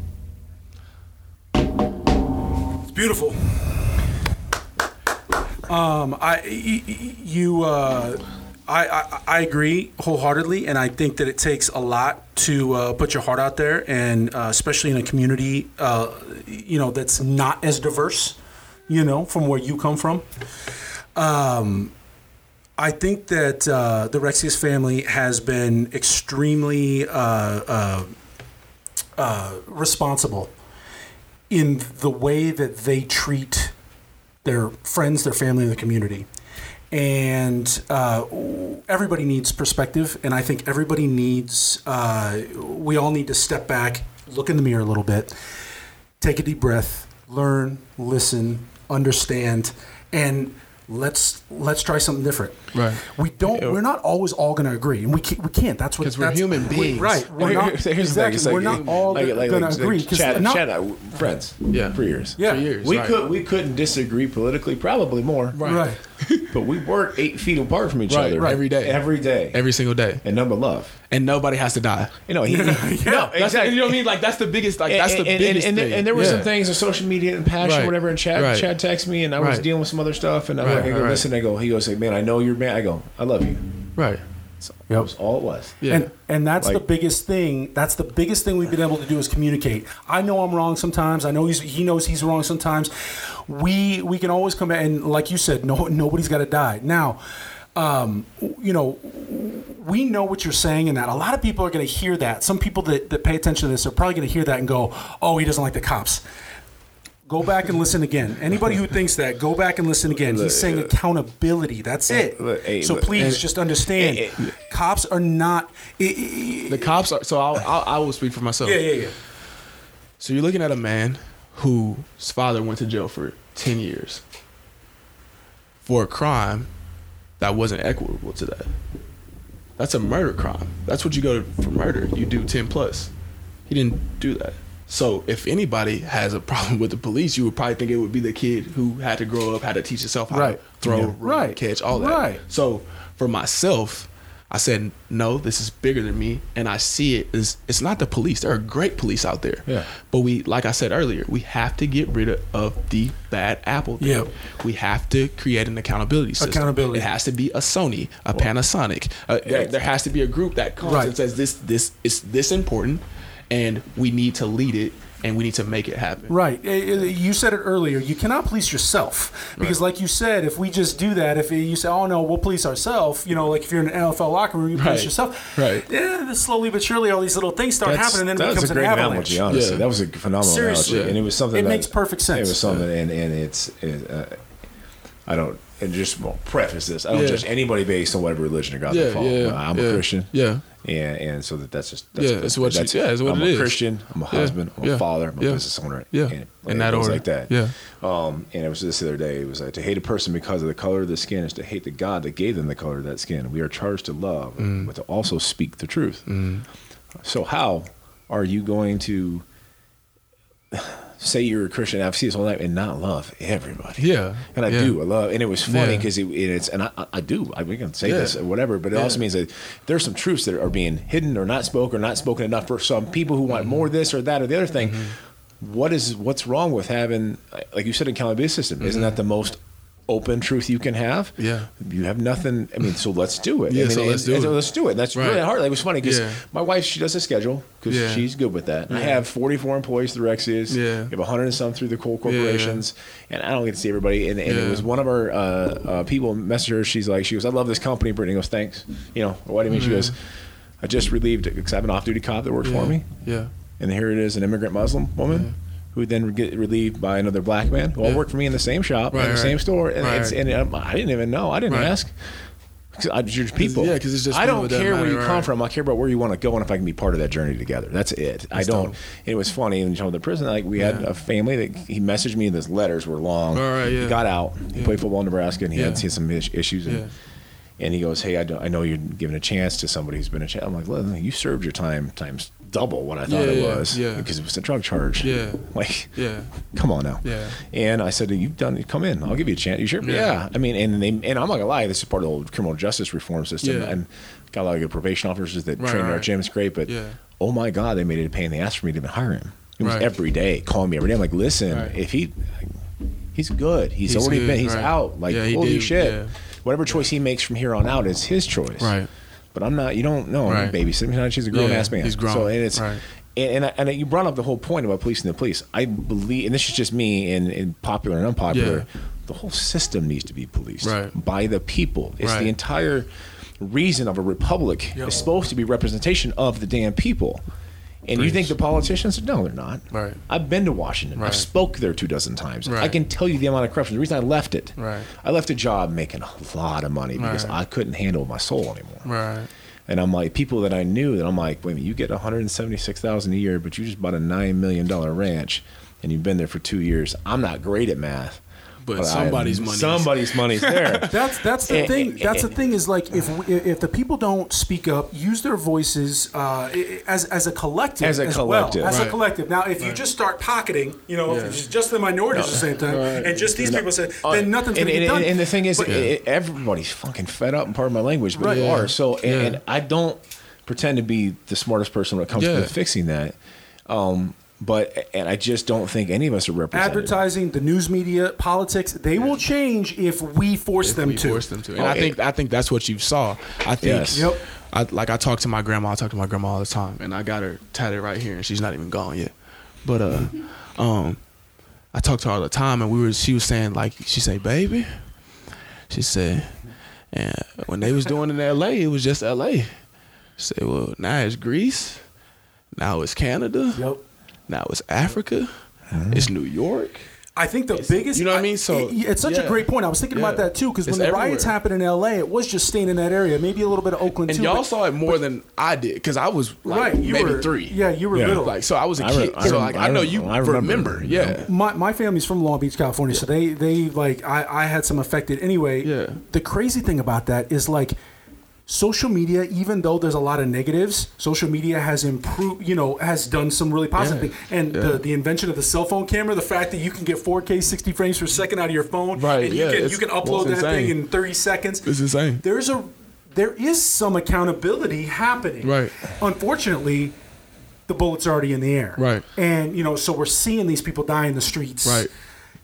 It's beautiful. Um, I, you, uh, I, I, I agree wholeheartedly, and I think that it takes a lot to uh, put your heart out there, and uh, especially in a community, uh, you know, that's not as diverse, you know, from where you come from. Um, I think that uh, the Rexius family has been extremely uh, responsible in the way that they treat their friends, their family, and the community. And uh, everybody needs perspective, and I think everybody needs. Uh, we all need to step back, look in the mirror a little bit, take a deep breath, learn, listen, understand, and let's let's try something different. Right. We don't. We're not always all going to agree, and we can't. We can't. That's what. 'Cause we're that's- human we- beings. right? We're not. Here's the thing, exactly. it's like- we're not all like- like- going to agree like because Chad, not, Chad and I, friends, Yeah. for years. Yeah. For years. we right. could we couldn't disagree politically, probably more. Right. Right. but we work eight feet apart from each Right, other right. Every day. every day, every single day, and number love. and nobody has to die. You know, he, no, That's, exactly. You know what I mean? Like that's the biggest. Like that's the and, and- biggest and, thing. and there were Yeah. some things on social media and passion, Right. whatever. And Chad, Right. Chad texted me, and I was dealing with some other stuff. And I, Right, I go, listen. I go, he goes, like, man, I know you're man. I go, I love you. Right. That was all it was. Yeah. And and that's the biggest thing. That's the biggest thing we've been able to do is communicate. I know I'm wrong sometimes. I know he's he knows he's wrong sometimes. We we can always come back and like you said, no nobody's got to die. Now, um, you know, we know what you're saying and that a lot of people are going to hear that. Some people that, that pay attention to this are probably going to hear that and go, "Oh, he doesn't like the cops." Go back and listen again. Anybody who thinks that, go back and listen again. He's saying accountability. That's it. So please just understand, Hey, hey. cops are not. i- i- The cops are. So I'll, I'll I will speak for myself. yeah, yeah, yeah. So you're looking at a man whose father went to jail for 10 years for a crime that wasn't equitable to that. That's a murder crime. That's what you go for murder. You do 10 plus. He didn't do that. So if anybody has a problem with the police, you would probably think it would be the kid who had to grow up, had to teach himself how Right. to throw, Yeah. Right. catch, all that. Right. So for myself, I said, no, this is bigger than me. And I see it as it's not the police. There are great police out there. Yeah. But we, like I said earlier, we have to get rid of, of the bad apple. Thing. Yep. We have to create an accountability system. Accountability. It has to be a Sony, a Panasonic. Uh, there, there has to be a group that comes Right. and says this, this is this important, and we need to lead it, and we need to make it happen. Right. Eh, eh, You said it earlier. You cannot police yourself because, like you said, if we just do that, if you say, "Oh no, we'll police ourselves," you know, like if you're in an NFL locker room, you police Right. yourself. Right. Yeah. Slowly but surely, all these little things start That's- happening, and then it becomes a great an avalanche. analogy, honestly. Yeah. That was a phenomenal Seriously. analogy, and it was something It that makes perfect sense. It was something, and, and it's, it, uh, I don't, and just well, preface this. I don't Yeah. judge anybody based on whatever religion or God Yeah, they follow. yeah, I'm yeah, a Christian. yeah. And and so that that's just that's, Yeah, it's what you- that's, yeah, it's what I'm it a is. Christian. I'm a Yeah, husband. I'm yeah, a father. I'm a yeah, business owner. yeah. and, In that order. like that. Yeah. Um, and it was this the other day. It was like to hate a person because of the color of the skin is to hate the God that gave them the color of that skin. We are charged to love, Mm. but to also speak the truth. So how are you going to say you're a Christian, I've seen this all night, and not love everybody? Yeah, and I yeah. do. I love, and it was funny Yeah. because it, it's, and I, I- do. I, we can say Yeah. this or whatever, but it Yeah. also means that there's some truths that are being hidden or not spoken or not spoken enough for some people who want Mm-hmm. more this or that or the other thing. What is what's wrong with having, like you said, a accountability system? Isn't that the most open truth you can have? Yeah. you have nothing. I mean, so let's do it. Yeah, I mean, so and- let's do and so it. let's do it. And that's Right. really hard. Like, it was funny because Yeah. my wife she does a schedule because Yeah. she's good with that. I have 44 employees through Rexius. Yeah. We have 100 and some through the coal yeah. corporations, and I don't get to see everybody. And, and it was one of our uh, uh, people messaged her. She's like, she goes, I love this company. Brittany goes, thanks. You know, what do you mean? She goes, I just relieved because I have an off-duty cop that works yeah. for me, Yeah. and here it is, an immigrant Muslim woman. Who would then get relieved by another black man who all Yeah. worked for me in the same shop, Right, in the right. same store, and, Right. it's, and um, I didn't even know. I didn't ask. 'Cause I, you're people. yeah, 'cause it's just I don't care where you come from. I care about where you want to go and if I can be part of that journey together. That's it. I don't. It was funny in the prison. Like we had a family that he messaged me. and His letters were long. All right, He got out. He Yeah. played football in Nebraska and he Yeah. had some issues. And, Yeah. and he goes, "Hey, I, don't, I know you're giving a chance to somebody who's been a chance." I'm like, "Listen, you served your time times double what I thought Yeah, it yeah, was yeah. because it was a drug charge. Yeah. like Yeah. come on now. Yeah. And I said, "You've done. it. Come in. I'll give you a chance. You sure? Yeah. Yeah. I mean, and they and I'm not gonna lie. This is part of the old criminal justice reform system. Yeah. And got a lot of good probation officers that Right, train in our gym. It's great, but Yeah. oh my god, they made it a pain in the ass for me to even hire him. It was Right. every day calling me every day. I'm like, listen, Right. if he, he's good. He's, He's already good, been. He's right. out. Like holy did, shit. Whatever choice he makes from here on out is his choice. Right. But I'm not. You don't know. I'm Right. babysitting. She's a grown Yeah, ass man. he's grown. So and it's Right. and, and, I- and you brought up the whole point about policing the police. I believe, and this is just me, and, in popular and unpopular. Yeah. The whole system needs to be policed Right. by the people. It's the entire reason of a republic Yep. is supposed to be representation of the damn people. And you think the politicians? No, they're not. Right. I've been to Washington. Right. I've spoke there two dozen times. Right. I can tell you the amount of corruption. The reason I left it, Right. I left a job making a lot of money because Right. I couldn't handle my soul anymore. Right. And I'm like, people that I knew that I'm like, wait a minute, you get 176,000 a year, but you just bought a nine million dollar ranch, and you've been there for two years. I'm not great at math, but But I- somebody's money. Somebody's money's there. That's that's the Eh, thing. eh, That's the eh, thing is like if we- if the people don't speak up, use their voices uh, as as a collective, As a collective. well, as a collective. Now, if you just start pocketing, you know, Yeah. it's just the minorities at the same time, and just these people say, then nothing's and, going to and, done. and the thing is, But- it- everybody's fucking fed up. And part of my language, but Right. you are. So, and, Yeah. and I don't pretend to be the smartest person when it comes Yeah. to fixing that. Um, but and I just don't think any of us are represented. advertising, the news media, politics, they will change if we force them we to. force them to. And Oh, I it- think I think that's what you saw. I think Yes. Yep. I like I talk to my grandma, I talk to my grandma all the time, and I got her tatted right here, and she's not even gone yet. But uh, um, I talk to her all the time, and we were she was saying like she say, baby, she said, and when they was doing it in L.A., it was just L.A. She said, well, now it's Greece, now it's Canada, Yep. Now it's Africa, uh-huh. it's New York. I think the biggest, you know what I mean? So, it- it's such yeah. a great point. I was thinking about that too because when It's the riots happened in L.A., it was just staying in that area, maybe a little bit of Oakland And too. y'all but- saw it more than I did because I was like, right, you maybe were three. Yeah, you were Yeah. little. Like so, I was a I re- kid. I so rem- like, I I know you I remember. remember. Yeah. my, my family's from Long Beach, California, so they they like I, I had some affected anyway. Yeah. The crazy thing about that is like social media, even though there's a lot of negatives, social media has improved. You know, has done some really positive Yeah. things. And Yeah. the the invention of the cell phone camera, the fact that you can get 4K 60 frames per second out of your phone, Right, And you yeah, can you can upload that thing in 30 seconds. It's insane. There's a there is some accountability happening. Right. Unfortunately. The bullet's already in the air. Right. And, you know, so we're seeing these people die in the streets Right.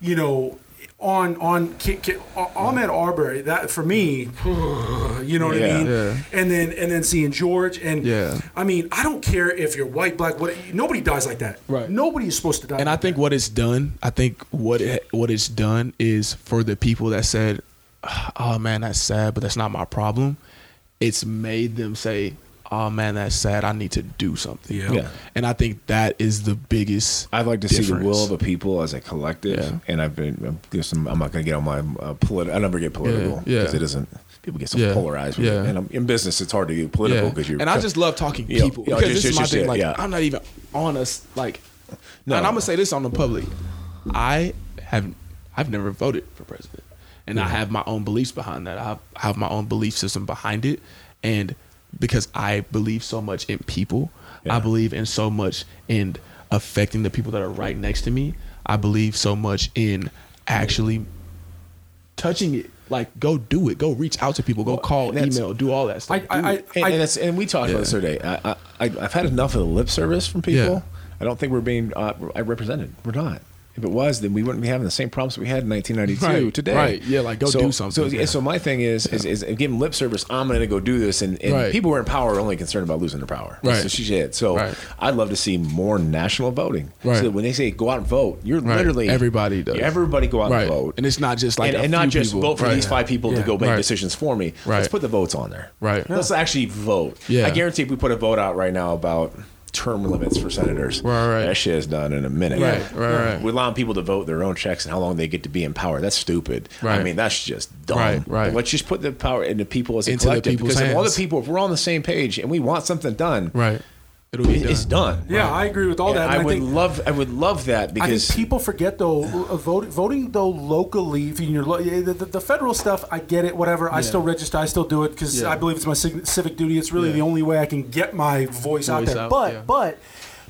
you know, on on Ki- Ki- Ahmaud Arbery. That for me, you know what Yeah. I mean. Yeah. And then and then seeing George and Yeah. I mean, I don't care if you're white, black, what. Nobody dies like that. Right. Nobody is supposed to die. And I think that. what it's done, I think what it what it's done is for the people that said, ah, "Oh man, that's sad, but that's not my problem." It's made them say, "Oh man, that's sad. I need to do something." Yeah. Yeah. And I think that is the biggest. I'd like to see the difference. will of a people as a collective, Yeah. and I've been. I'm, there's some, I'm not going to get on my uh, political. I never get political Yeah, yeah. because it doesn't. People get so Yeah, polarized. With yeah. it. And I'm, in business, it's hard to get political Yeah. because you're. and I just love talking Yeah, people yeah, because just- this is just- my just thing. it, Like yeah. I'm not even on us. Like, No. and I'm gonna say this on the public. I have I've never voted for president, and I have my own beliefs behind that. I have, I have my own belief system behind it, and because I believe so much in people, Yeah. I believe in so much in affecting the people that are right next to me. I believe so much in actually touching it. Like, go do it. Go reach out to people. Go call, email, do all that stuff. I- Do I- and, and, it's, and we talked Yeah. about this the other day. I, I, I, I've had enough of the lip service from people. Yeah. I don't think we're being uh, represented. We're not. If it was, then we wouldn't be having the same problems we had in 1992 Right, today. right. Yeah, like, go so, do something. So, Yeah. so my thing is, is, is giving lip service. I'm going to go do this, and, and Right. people who are in power are only concerned about losing their power. Right. So she did. So Right. I'd love to see more national voting. Right. So when they say go out and vote, you're literally Everybody does. Everybody go out and vote. And it's not just like and, and not just people. vote for these five people Yeah. to go make decisions for me. Right. Let's put the votes on there. Right. Let's actually vote. Yeah. I guarantee if we put a vote out right now about term limits for senators, Right, right. that shit is done in a minute. Right, right, right. We're allowing people to vote their own checks and how long they get to be in power. That's stupid. I mean, that's just dumb. Right, right. Let's just put the power into people as a Into collective. because if all the people, if we're all on the same page and we want something done, Right. It'll be it- it's done. Yeah, I agree with all And that. I and would think, love, I would love that I because think people forget though, uh, voting, voting though locally. If you're lo- the, the, the federal stuff, I get it. Whatever, I still register. I still do it because Yeah. I believe it's my civic duty. It's really Yeah. the only way I can get my voice, out there. out, but yeah. but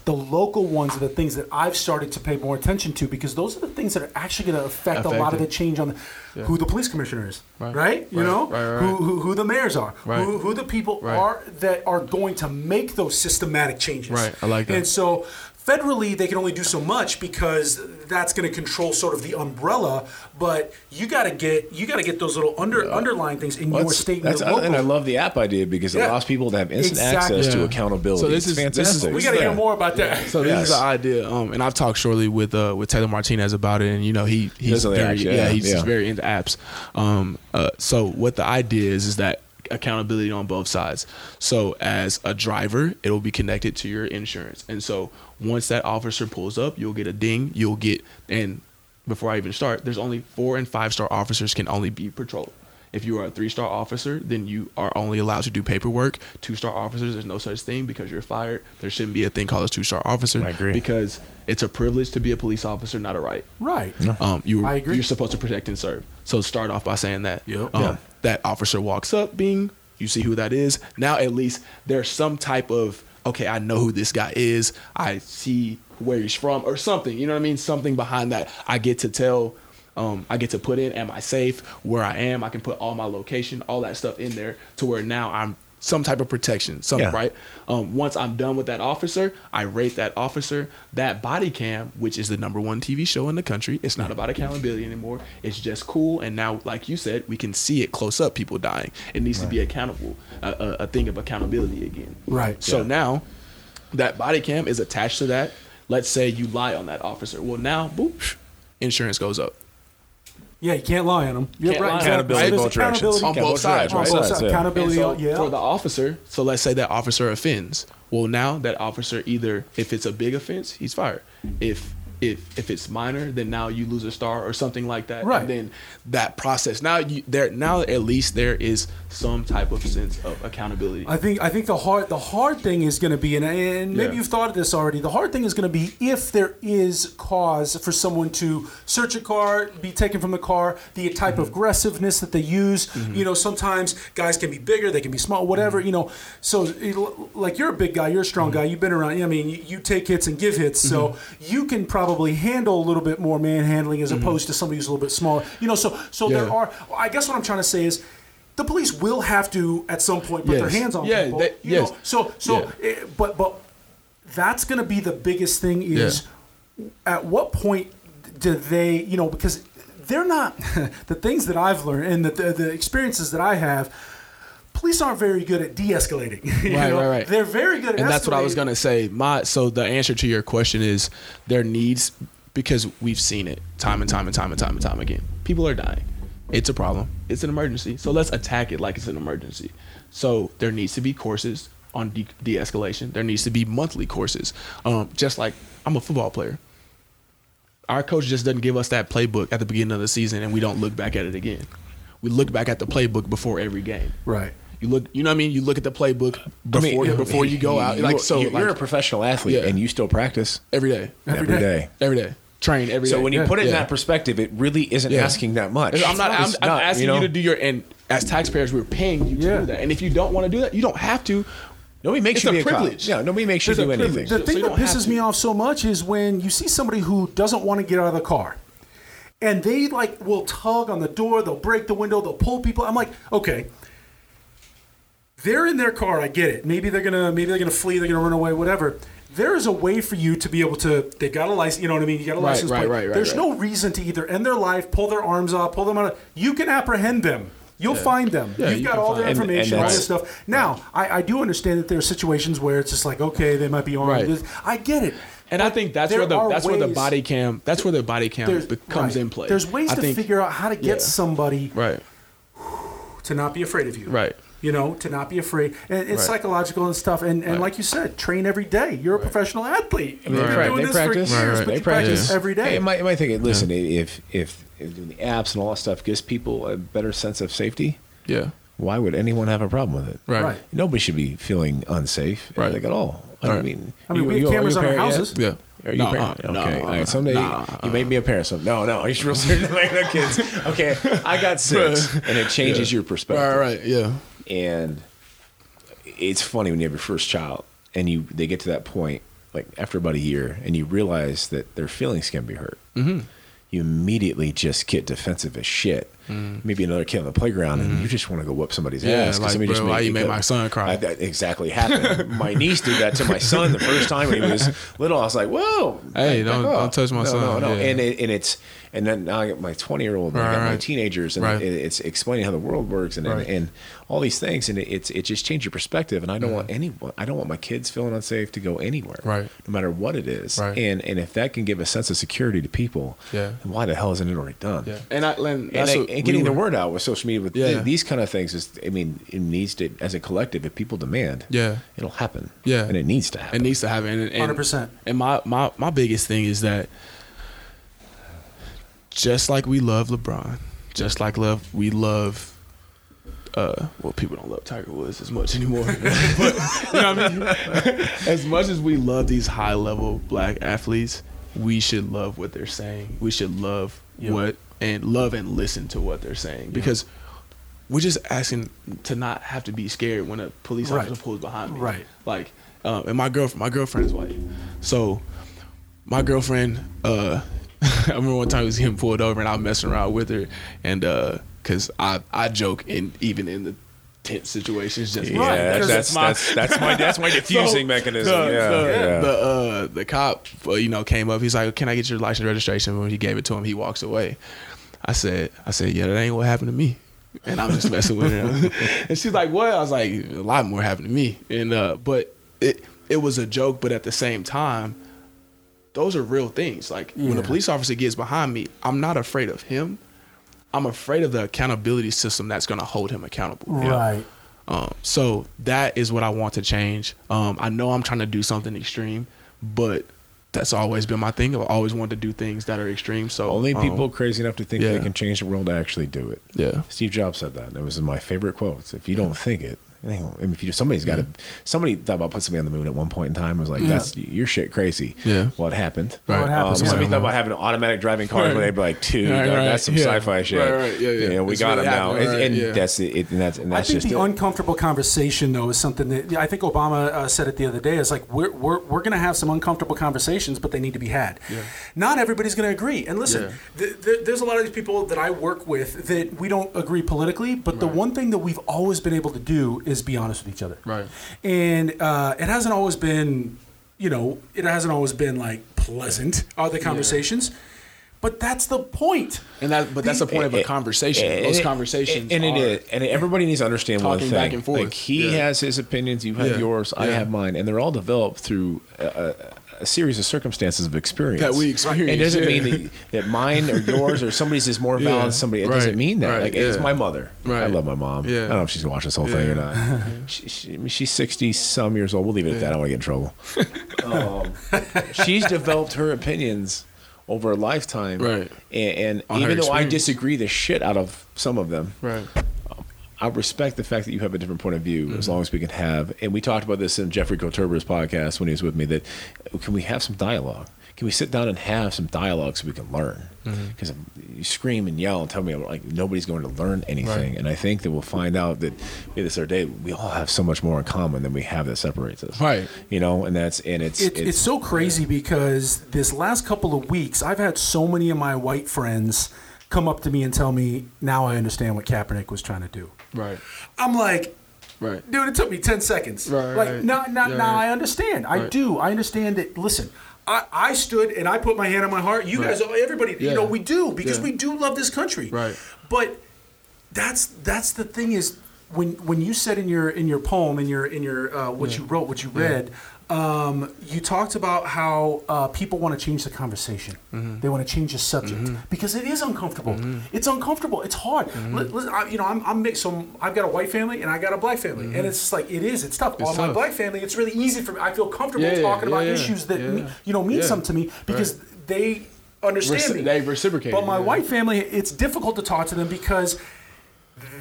the local ones are the things that I've started to pay more attention to because those are the things that are actually going to affect a lot of the change on the, who the police commissioner is, right? Right. You Right. know, Right, Who, who who the mayors are, who, who the people are that are going to make those systematic changes. Right. I like that. And so federally, they can only do so much because that's going to control sort of the umbrella. But you got to get you got to get those little under underlying things in your That's- state and your local. and I love the app idea because it allows people to have instant Exactly. access to accountability. So this it's is- this is- fantastic. we got to Yeah. hear more about that. So this Yes. is the idea, um, and I've talked shortly with uh, with Taylor Martinez about it, and you know he he's very apps, yeah, yeah, he's, he's yeah. very into apps. Um, uh, so what the idea is is that accountability on both sides. So as a driver, it will be connected to your insurance, and so once that officer pulls up, you'll get a ding. You'll get and before I even start, there's only four and five star officers can only be patrolled. If you are a three star officer, then you are only allowed to do paperwork. Two star officers, there's no such thing because you're fired. There shouldn't be a thing called a two star officer. I agree. Because it's a privilege to be a police officer, not a right. Right. Um, you, I agree. You're supposed to protect and serve. So start off by saying that. Yep. Um, Yeah. That officer walks up, being you see who that is. Now at least there's some type of okay, I know who this guy is. I see where he's from or something. You know what I mean? Something behind that. I get to tell. Um, I get to put in, am I safe? Where I am, I can put all my location, all that stuff in there to where now I'm some type of protection, something Yeah. right. Um, once I'm done with that officer, I rate that officer. That body cam, which is the number one TV show in the country, it's not about accountability anymore. It's just cool. And now, like you said, we can see it close up. People dying. It needs to be accountable. A, a, a thing of accountability again. Right. So now, that body cam is attached to that. Let's say you lie on that officer. Well, now, boop, insurance goes up. Yeah, you can't lie on them. You're Can't right. lie. Accountability There's both directions. accountability On both sides, on both Sides, sides. yeah. Accountability. So yeah. For the officer, so let's say that officer offends. Well, now that officer either, if it's a big offense, he's fired. If if if it's minor, then now you lose a star or something like that. Right. And then that process. Now you there now at least there is some type of sense of accountability. I think I think the hard the hard thing is going to be, and, and maybe Yeah. you've thought of this already. The hard thing is going to be if there is cause for someone to search a car, be taken from the car, the type of mm-hmm. aggressiveness that they use. Mm-hmm. You know, sometimes guys can be bigger, they can be small, whatever. Mm-hmm. You know, so like you're a big guy, you're a strong guy, you've been around. I mean, you, you take hits and give hits, so you can probably handle a little bit more manhandling as opposed to somebody who's a little bit smaller. You know, so so there are. I guess what I'm trying to say is. The police will have to, at some point, put their hands on Yeah, people. they- you yes. know? So, so, Yeah. eh, but, but that's going to be the biggest thing. Is at what point do they, you know, because they're not the things that I've learned and the, the, the experiences that I have. Police aren't very good at de-escalating. Right, know? right, right. They're very good at and that's what I was gonna say. My so the answer to your question is there needs because we've seen it time and time and time and time and time again. People are dying. It's a problem. It's an emergency. So let's attack it like it's an emergency. So there needs to be courses on de- de-escalation. There needs to be monthly courses. Um, just like I'm a football player. Our coach just doesn't give us that playbook at the beginning of the season, and we don't look back at it again. We look back at the playbook before every game. Right. You look, you know what I mean. You look at the playbook before before you go out. Like so, you're, like, a professional athlete Yeah. and you still practice every day, Every every day. day. every day, train every day. So when you Yeah. put it in that perspective, it really isn't Yeah. asking that much. I'm not. I'm, It's I'm not, asking you, know? to do your and as taxpayers, we're paying you to Yeah. do that. And if you don't want to do that, you don't have to. Nobody makes It's you a be a privilege. Yeah, nobody makes you It's a do anything. The thing you that pisses me off so much is when you see somebody who doesn't want to get out of the car. And they like will tug on the door, they'll break the window, they'll pull people. I'm like, okay. They're in their car, I get it. Maybe they're gonna maybe they're gonna flee, they're gonna run away, whatever. There is a way for you to be able to they've got a license you know what I mean? You got a license right, plate. right, right, There's no reason to either end their life, pull their arms off, pull them out of you can apprehend them. You'll find them. Yeah, You've you got all their and- and information, all this stuff. Now, I, I do understand that there are situations where it's just like, okay, they might be armed. Right. I get it. And I think that's where the that's where the body cam that's where the body cam right. in play. There's ways I to think- figure out how to get Yeah. somebody Right. to not be afraid of you. Right. You know, to not be afraid. And it's Right. psychological and stuff. And, and Right. like you said, train every day. You're a professional athlete. You've been Right. doing They this practice. for years, Right, right. but They you practice practice. every day. Hey, you might, you might think, listen, if, if if doing the apps and all that stuff gives people a better sense of safety, Yeah. why would anyone have a problem with it? Right. Right. Nobody should be feeling unsafe, Right. like at all. I mean, I mean, you- we have you- are cameras you a on our parent yet? houses. Yeah. Are you No, a parent? uh, okay. no, All right. Someday nah, you may be a parent. So no, no. You're real serious about no kids. Okay. I got six, and it changes your perspective. Right. Right. Yeah. And it's funny when you have your first child, and you they get to that point, like after about a year, and you realize that their feelings can be hurt. Mm-hmm. You immediately just get defensive as shit. Maybe another kid on the playground, and you just want to go whoop somebody's Mm-hmm. Yeah, ass. 'cause like, somebody just bro, why you made my son cry? I- that exactly happened. my niece did that to my son the first time when he was little. I was like, "Whoa, Hey, back don't- up." don't touch my no, son. No, no, Yeah. and it, and it's and then now I got my twenty year old, and I Right, got my teenagers, and Right. it, it's explaining how the world works and, Right. and and all these things, and it, it's it just changed your perspective. And I don't want anyone, I don't want my kids feeling unsafe to go anywhere, Right. No matter what it is, Right. and and if that can give a sense of security to people, Yeah. then why the hell isn't it already done? Yeah. And I and, And, that's I- what and we getting the word out with social media with Yeah. th- these kind of things is, I mean, it needs to, as a collective, if people demand, Yeah. it'll happen. Yeah. and it needs to happen. It needs to happen. And, and, 100%. And my, my, my biggest thing is that just like we love LeBron, just like love we love uh, well, people don't love Tiger Woods as much anymore. but you know what I mean. as much as we love these high level black athletes, we should love what they're saying. We should love what and love and listen to what they're saying because we're just asking to not have to be scared when a police Right. officer pulls behind me. Right. Like, um, and my girlfriend, my girlfriend's white, so my girlfriend, uh, I remember one time I was getting pulled over and I was messing around with her, and uh, cause I I joke in even in the tense situations, just Yeah, Right, that's, that's, my- that's that's my that's my diffusing mechanism. the, yeah, the, yeah. the uh the cop uh, you know came up he's like can i get your license registration when he gave it to him he walks away i said i said yeah that ain't what happened to me. And i'm just messing with her and she's like what? I was like a lot more happened to me. And uh but it it was a joke but at the same time those are real things. Like when a police officer gets behind me i'm not afraid of him. I'm afraid of the accountability system that's going to hold him accountable. Right. um, so that is what I want to change. Um, I know I'm trying to do something extreme, but that's always been my thing. I've always wanted to do things that are extreme. So Only um, people crazy enough to think yeah. they can change the world to actually do it. Yeah. Steve Jobs said that. It was my favorite quotes. If you don't think it, I mean, if you somebody's got to somebody thought about putting somebody on the moon at one point in time. I was like, that's your shit crazy. Yeah. Well, it happened. Right. What happened? Um, somebody thought about having an automatic driving cars Right. where they'd be like, dude, Right, that- right, that's some yeah. sci-fi shit. Right, right, yeah, yeah. You know, we It's got really them now, happening, and, and yeah. that's it. And that's and I think just the it. uncomfortable conversation, though, is something that I think Obama uh, said it the other day. Is like we're we're, we're going to have some uncomfortable conversations, but they need to be had. Yeah. Not everybody's going to agree. And listen, Yeah. th- th- there's a lot of these people that I work with that we don't agree politically, but the one thing that we've always been able to do is be honest with each other. Right. And uh, it hasn't always been, you know, it hasn't always been like pleasant. Are the conversations? But that's the point. and that, but that's the point of a conversation. And Those it- conversations, and it are, is, and everybody needs to understand one talking thing. back and forth. Like he Yeah. has his opinions, you have Yeah. yours, I have mine, and they're all developed through a, a, series of circumstances of experience That we experience, It doesn't yeah. mean that, that mine or yours or somebody's is more valid Yeah. than somebody. It Right. doesn't mean that. Right. Like it's my mother. I love my mom. Yeah. I don't know if she's gonna watch this whole thing or not. she, she, she's sixty some years old. We'll leave it at that. I don't want to get in trouble. um, she's developed her opinions over a lifetime, Right. And, and even though I disagree the shit out of some of them, right. I respect the fact that you have a different point of view as long as we can have. And we talked about this in Jeffrey Koturber's podcast when he was with me. That can we have some dialogue? Can we sit down and have some dialogue so we can learn? Mm-hmm. Because you scream and yell and tell me like nobody's going to learn anything. Right. And I think that we'll find out that maybe this our day we all have so much more in common than we have that separates us. Right. You know, and that's and it's It, it's, so crazy because this last couple of weeks, I've had so many of my white friends come up to me and tell me, now I understand what Kaepernick was trying to do. Right. I'm like, Right. dude, it took me 10 seconds. Right, like, right. now, now, Yeah, now right. I understand. I Right. do. I understand that. Listen, I, I stood and I put my hand on my heart. You guys, everybody, you know, we do because Yeah. we do love this country. Right. But that's that's the thing is when when you said in your in your poem in your in your uh, what you wrote what you read um, you talked about how uh, people want to change the conversation. Mm-hmm. they want to change the subject. Because it is uncomfortable. It's uncomfortable. It's hard. Mm-hmm. Listen, I, you know I'm, I'm mixed. So I've got a white family and I got a black family. And it's just like it is. It's tough. On my black family it's really easy for me. I feel comfortable Yeah, talking yeah, about yeah, issues that me, you know mean something to me because they understand Reci- me. they reciprocate, but my white family it's difficult to talk to them because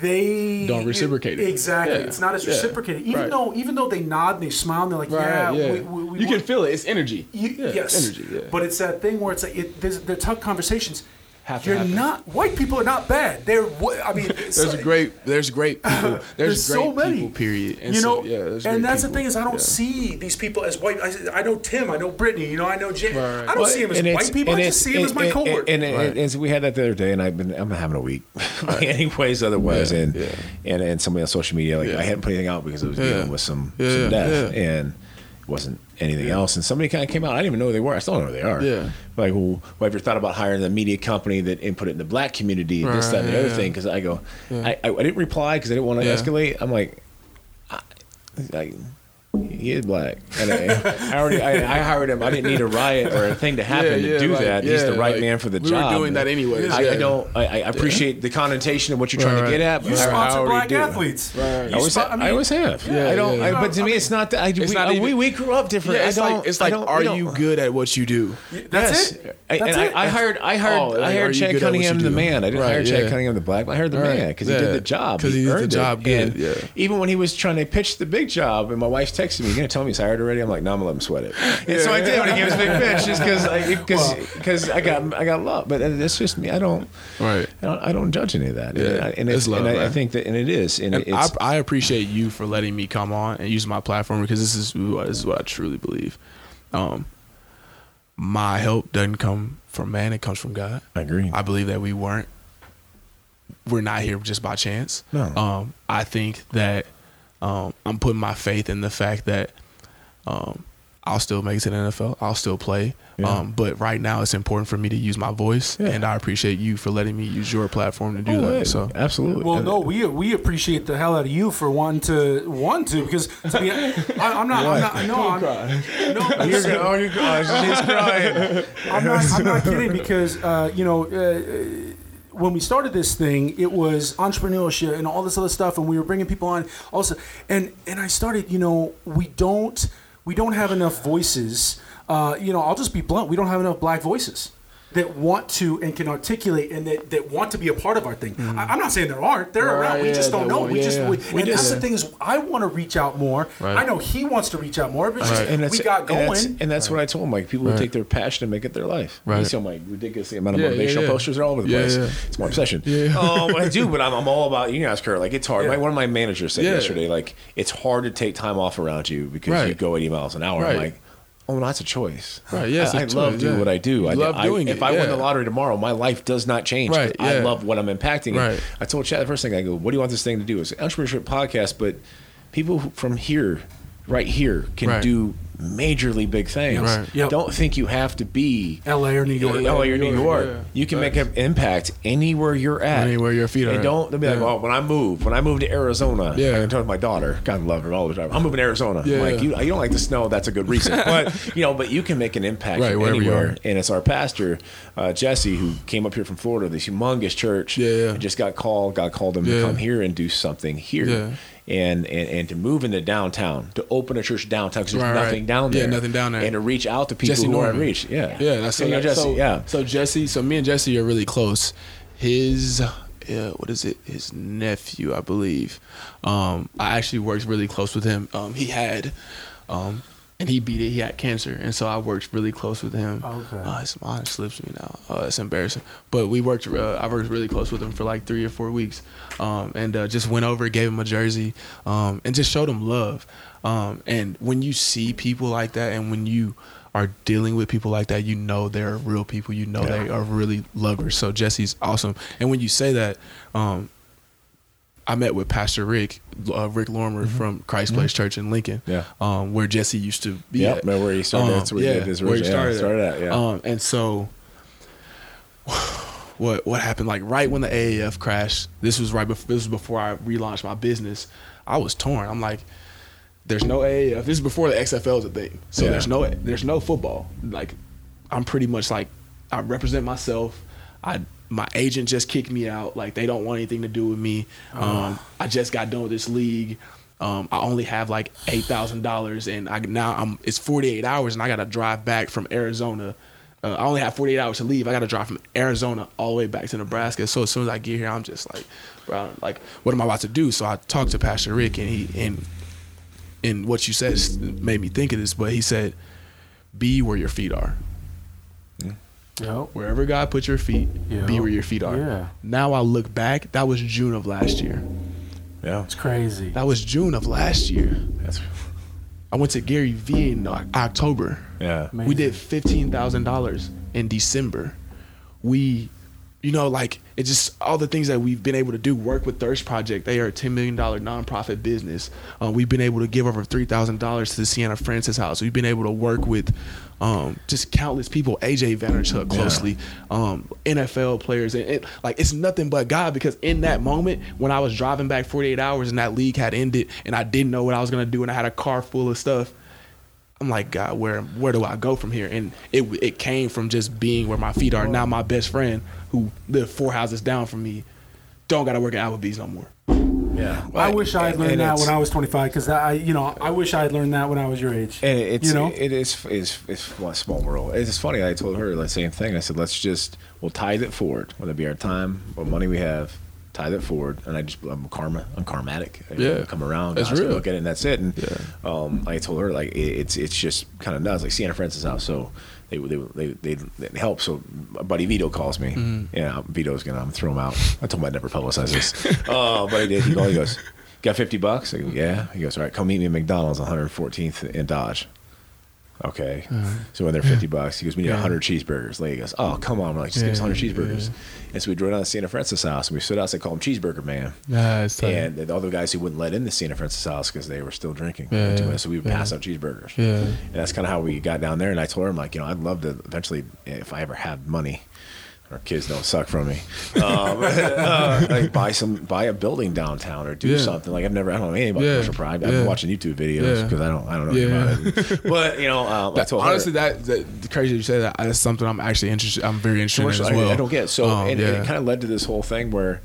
they Don't reciprocate it. Exactly, Yeah. it's not as Yeah. reciprocated. Even Right. though, even though they nod and they smile, and they're like, Right. "Yeah, Yeah. We, we, we you can feel it. It's energy. you- yes, it's energy. Yeah. But it's that thing where it's like it, there's, they're tough conversations. Have You're happen. not white people are not bad. They're I mean, there's like- great. There's great people. There's, There's great so many people. Period. And you so- know, yeah. there's and great that's the thing is I don't Yeah. see these people as white. I, I know Tim, I know Brittany, you know, I know Jay. Right. I don't see them as white people. I just see them as my and- cohort. And, and, Right. and, and so we had that the other day, and I've been I'm having a week, anyways, otherwise, Yeah, and yeah. and and somebody on social media like Yeah. I hadn't put anything out because it was Yeah. dealing with some Yeah, some death, yeah. and it wasn't anything else. And somebody kind of came out. I didn't even know who they were. I still don't know who they are. Yeah. Like, well, well, have you thought about hiring a media company that and put it in the black community, and this, that, and the other yeah, thing? Because I go, Yeah. I, I didn't reply because I didn't want to escalate. I'm like, I, I, he is black, and I, I already I, I hired him. I didn't need a riot or a thing to happen Yeah, to do like, that. He's the right like, man for the we were job. doing that anyway. I, I don't. I, I appreciate the connotation of what you're trying Right, to get at. You but I- I sponsor already black do. athletes. Right. I always, spo- I, always have. Yeah, I don't. yeah, I, but to me, it's not that. I, we, not uh, even- we, we grew up different. Yeah, it's I don't. like it's I like, don't- are you good at what you do? That's it. I, That's and it. I, I hired. I hired. Oh, I hired Chad good at what Cunningham, the man. I didn't hire Chad. Cunningham, the black. I hired the man because he did the job. 'Cause he did the job good, And even when he was trying to pitch the big job, and my wife's texting me, "You gonna tell me he's hired already?" I'm like, "No, I'm gonna let him sweat it." And so I did when he gave us big pitch, just because because because I got I got love. But that's just me. I don't. Right. I don't, I don't judge any of that. Yeah, and, I, and, it's it's, love, and I, I think that, and it is, and, And it's, I, I appreciate you for letting me come on and use my platform because this is who- this is what I truly believe. Um, my help doesn't come from man; it comes from God. I agree. I believe that we weren't. We're not here just by chance. No. Um, I think that um, I'm putting my faith in the fact that um, I'll still make it to the NFL. I'll still play. Yeah. Um, but right now, it's important for me to use my voice, Yeah. and I appreciate you for letting me use your platform to do Oh, that. yeah, So absolutely. Well, no, we we appreciate the hell out of you for wanting to want to because to be, I, I'm not, I'm not, no, I'm, no, You're gonna- oh, you're, oh, she's crying. I'm not, I'm not kidding because uh, you know. Uh, when we started this thing, it was entrepreneurship and all this other stuff, and we were bringing people on. Also, and and I started, you know, we don't we don't have enough voices. Uh, you know, I'll just be blunt. We don't have enough black voices that want to and can articulate and that, that want to be a part of our thing. I, I'm not saying there aren't. They're Right, around. We yeah, just don't know. one, we yeah, just we, and that's the thing is, I want to reach out more. Right. I know he wants to reach out more. But just, And that's, we got and going. that's, and that's what I told him. Like people who Right. take their passion and make it their life. Right. You see my ridiculous amount of motivational posters are all over the place. It's my obsession. Yeah. Um, I do, but I'm, I'm all about. You can ask her. Like it's hard. Like one of my managers said yesterday. Like it's hard to take time off around you because Right. you go 80 miles an hour. Right. I'm like. Oh, no, that's a choice. Right, yeah, it's I, I love choice, doing yeah. what I do. You I love I- doing If it, I win the lottery tomorrow, my life does not change. Right, I love what I'm impacting. And Right. I told Chad the first thing I go, "What do you want this thing to do?" It's an entrepreneurship podcast, but people from here, right here, can Right. do majorly big things. Right. Yep. Don't think you have to be L.A. or New York. LA or New New York. York, yeah. You can make an impact anywhere you're at. Anywhere your feet are And at. don't they'll be like, well, when I move, when I move to Arizona, Yeah. I can tell my daughter, God love her all the time. I'm moving to Arizona. Yeah. Like, you, you don't like the snow, that's a good reason. but you know, but you can make an impact Right, from wherever you anywhere. are. And it's our pastor, uh, Jesse, who came up here from Florida, this humongous church. Yeah, yeah. and just got called, God called him Yeah. to come here and do something here. Yeah. And, and and to move into downtown, to open a church downtown because there's Right, right. nothing down there. Yeah, nothing down there. and to reach out to people Jesse who Norman. reach, yeah, Yeah, that's so, Jesse, so, yeah, So Jesse, so me and Jesse are really close. His, uh, what is it? His nephew, I believe. Um, I actually worked really close with him. Um, he had, um, and he beat it. He had cancer, and so I worked really close with him. Okay. Uh, his mind slips me now. Uh, it's embarrassing, but we worked. Uh, I worked really close with him for like three or four weeks, um, and uh, just went over, gave him a jersey, um, and just showed him love. Um, and when you see people like that, and when you are dealing with people like that, you know they're real people. You know they are really lovers. So Jesse's awesome. And when you say that, um, I met with Pastor Rick, uh, Rick Lormer from Christ Place Church in Lincoln, Yeah. um, where Jesse used to be. Yep, at. remember where he started? That's where he did his where he original- yeah, started, started at, yeah. Um, and so, what what happened? Like right when the AAF crashed, this was right before this was before I relaunched my business. I was torn. I'm like, there's no AAF. This is before the XFL is a thing. So Yeah. there's no there's no football. Like, I'm pretty much like I represent myself. I my agent just kicked me out. Like they don't want anything to do with me. Um, I just got done with this league. Um, I only have like eight thousand dollars, and I now I'm it's 48 hours, and I got to drive back from Arizona. Uh, I only have 48 hours to leave. I got to drive from Arizona all the way back to Nebraska. So as soon as I get here, I'm just like, bro, like, what am I about to do? So I talked to Pastor Rick, and he and and what you said made me think of this. But he said, "Be where your feet are." Yep. Wherever God put your feet, Yeah. be where your feet are. Yeah. Now I look back, that was June of last year. yeah. It's crazy. That was June of last year. That's I went to Gary Vee in October. yeah. We did fifteen thousand dollars in December. We, you know, like it's just all the things that we've been able to do. Work with Thirst Project. They are a ten million dollar nonprofit business. Uh, we've been able to give over three thousand dollars to the Siena Francis House. We've been able to work with um, just countless people. AJ Vanderchuk closely, um, NFL players, and it, like it's nothing but God. Because in that moment when I was driving back forty eight hours and that league had ended, and I didn't know what I was gonna do, and I had a car full of stuff. I'm like, God, where where do I go from here? And it it came from just being where my feet are. Now my best friend, who lived four houses down from me, don't got to work at Applebee's no more. Yeah, I wish I had learned that when I was 25 because I, you know, I wish I had learned that when I was your age. And it's you know, it is it's it's a small world. It's funny. I told her the same thing. I said, let's just we'll tithe it forward, whether it be our time or money we have. Tithe it forward, and I just I'm karma. I'm karmatic. I Yeah. come around. That's real. Look at it, and that's it. And um, I told her like it, it's it's just kind of nuts. Like Siena Francis house. So they they they they, they help. So my buddy Vito calls me. Mm-hmm. Yeah, Vito's gonna I'm throw him out. I told him I'd never publicize this. uh, but he did. He, called, he goes, "Got fifty bucks?" I go, "Yeah." He goes, "All right, come meet me at McDonald's, 114th in Dodge." Okay. So when they're 50 bucks, he goes, we need. Yeah. 100 cheeseburgers. Lady goes, oh, come on. We're like, just give us 100 cheeseburgers. yeah. And so we drove down to Santa Francis house and we stood outside, called him Cheeseburger Man. Yeah, tight. And the other guys who wouldn't let in the Santa Francis house because they were still drinking. Yeah, yeah, so we would yeah. pass out cheeseburgers. Yeah. And that's kind of how we got down there. And I told her, I'm like, you know, I'd love to eventually, if I ever had money, our kids don't suck from me. Um, uh, like buy some, buy a building downtown or do Yeah. something. Like I've never, I don't know anything about Yeah. commercial pride. I've Yeah. been watching YouTube videos because I don't, I don't know Yeah. anything about it. But you know, um, I That- told her, honestly, that, that crazy you say that. That's something I'm actually interested. I'm very interested in as well. I, I don't get it. so, Um, and, and it kind of led to this whole thing where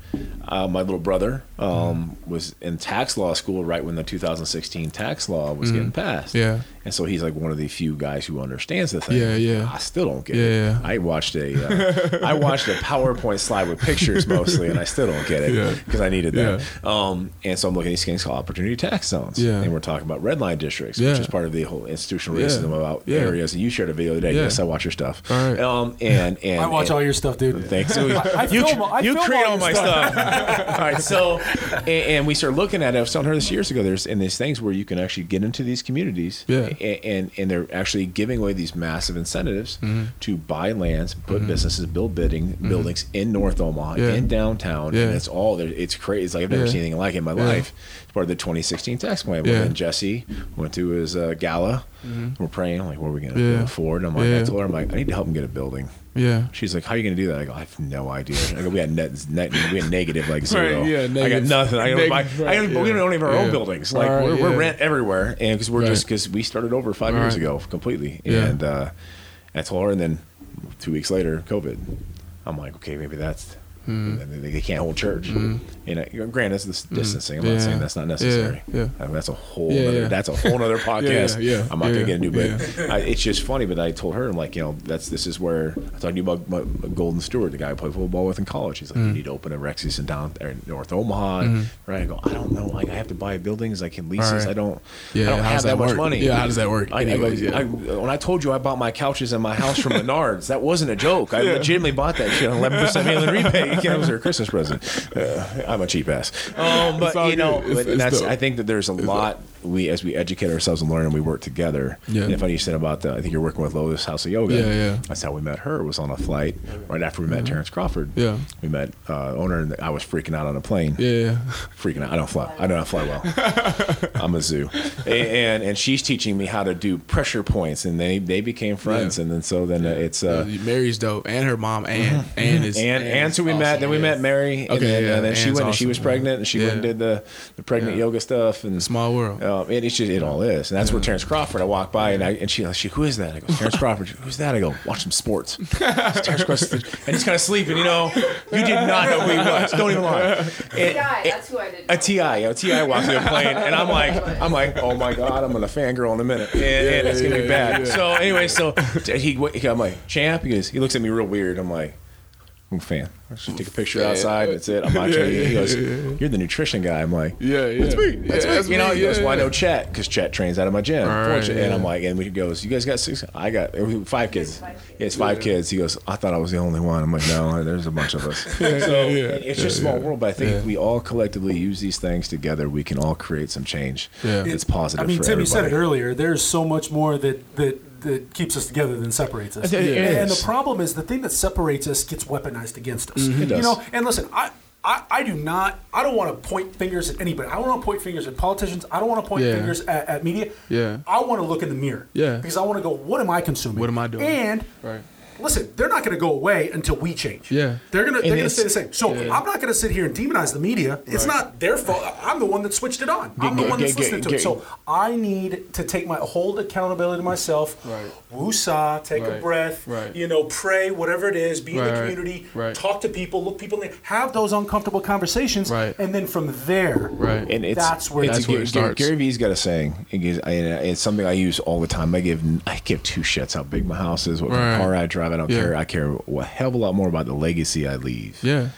uh, my little brother um, was in tax law school right when the 2016 tax law was getting passed. Yeah. and so he's like one of the few guys who understands the thing. Yeah, yeah. I still don't get it. yeah. I watched a, uh, I watched a PowerPoint slide with pictures mostly, and I still don't get it because I needed that. Um, and so I'm looking at these things called opportunity tax zones. Yeah. and we're talking about red line districts, Yeah. which is part of the whole institutional Yeah. racism about Yeah. areas. And you shared a video today. Yeah. Yes, I watch your stuff. All right. Um, and and I watch and- all your stuff, dude. Thanks. I you film- I you film create all all my stuff. stuff. all right. So, and, and we started looking at it. I was telling her this years ago. There's in these things where you can actually get into these communities. Yeah. a- And and they're actually giving away these massive incentives Mm-hmm. to buy lands, put businesses, build bidding buildings in North Omaha, Yeah. in downtown, Yeah. and it's all there. It's crazy. It's like I've never Yeah. seen anything like it in my Yeah. life. It's part of the 2016 tax plan. Yeah. When Jesse went to his uh, gala, we're praying. Like, what are we going to Yeah. afford? And I'm like, I told her, I'm like, I need to help him get a building. yeah. She's like, "How are you gonna do that?" I go, "I have no idea." I go, "We had net, net we had negative like zero. yeah, I got nothing. I, go, buy, negative, I right, go, we don't even have our own buildings. Like Right, we're, we're rent everywhere, and because we're Right. just because we started over five years ago completely, Yeah. and uh, I told her, and then two weeks later, COVID. I'm like, okay, maybe that's. Hmm. and They, they can't hold church, you know. granted, it's this distancing. I'm not saying that's not necessary. Yeah, yeah. I mean, that's a whole. Yeah, other, yeah. That's a whole other podcast. yeah, I'm not yeah, gonna get into, but yeah. I, it's just funny. But I told her, I'm like, you know, that's this is where I talked to you about my, my Golden Stewart, the guy I played football with in college. He's like, Mm. you need to open a Rex's in down there in North Omaha, right? I go, I don't know, like I have to buy buildings, I can. Mm-hmm. Right. I don't, Yeah, I don't have that, that much money. Yeah, how does that work? I, Anyways, yeah. I, when I told you I bought my couches and my house from Menards, that wasn't a joke. I legitimately bought that shit on 11 percent mail-in rebate. It was their Christmas present. Uh, I'm a cheap ass. Um, but you know, good. It's- it's that's. dope. I think that there's a lot we as we educate ourselves and learn and we work together. Yeah. And funny you said about the, I think you're working with Lotus House of Yoga. Yeah, yeah. That's how we met her. Was on a flight right after we met Terrence Crawford. Mm-hmm. Yeah. We met uh, owner and I was freaking out on a plane. Yeah. Freaking out. I don't fly. I don't fly well. I'm a zoo. A- And and she's teaching me how to do pressure points, and they they became friends, Yeah. and then so then uh, it's uh, Mary's dope, and her mom, Ann. Ann is and Ann and is so we met. Then we met Mary. And Okay, then, yeah, and then she went. and she was yeah. pregnant, and she went and did the, the pregnant Yeah. yoga stuff. And Small world. Um, it, it's just it all is, and that's where Terrence Crawford. I walk by and I and she she who is that? I go Terrence Crawford. Who's that? I go watch some sports. It's Terrence Crawford, and he's kind of sleeping. You know, you did not know who he was. Don't even lie. And- Ti, that's who I did. a Ti, you know, Ti walks in the plane, and I'm like, I'm like, oh my god, I'm gonna fangirl in a minute, and, and it's gonna be yeah, bad. yeah. So anyway, so he, he, I'm like, champ. He goes, he looks at me real weird. I'm like, I'm a fan. I just take a picture outside. That's it. I'm watching. Yeah, you. He goes, "You're the nutrition guy. I'm like, Yeah, yeah. That's me. That's Yeah, me. that's you know, me, he goes, yeah, well, I know yeah. Chet because Chet trains out of my gym. Right, Fortunately. And. I'm like, and he goes, you guys got six? I got five kids. five kids. Yeah, it's five kids. He goes, I thought I was the only one. I'm like, no, there's a bunch of us. so yeah, it's just a small world, but I think yeah. if we all collectively use these things together, we can all create some change. Yeah. It's positive. I mean, for Tim, you said it earlier. There's so much more that that that keeps us together than separates us. It and, and the problem is the thing that separates us gets weaponized against us. Mm-hmm. It You know, and listen, I. I, I do not. I don't want to point fingers at anybody. I don't want to point fingers at politicians. I don't want to point Yeah. fingers at, at media. Yeah. I want to look in the mirror. Yeah. Because I want to go. What am I consuming? What am I doing? And Right. Listen, they're not going to go away until we change. Yeah. They're gonna they're gonna stay the same. So I'm not going to sit here and demonize the media. It's not their fault. I'm the one that switched it on. I'm the get- one that's get- listening to get- it. So I need to take my hold accountability to myself. Right. Woosah, take a breath. Right. You know, pray, whatever it is. Be in the community. Right. Talk to people. Look people in the Have those uncomfortable conversations. Right. And then from there, Right. And it's, That's where- it's That's where it Gary, starts. Gary Vee's got a saying. He gives- It's something I use all the time. I give I give two shits how big my house is, what Right. car I drive. I don't Yeah. care. I care a hell of a lot more about the legacy I leave. Yeah.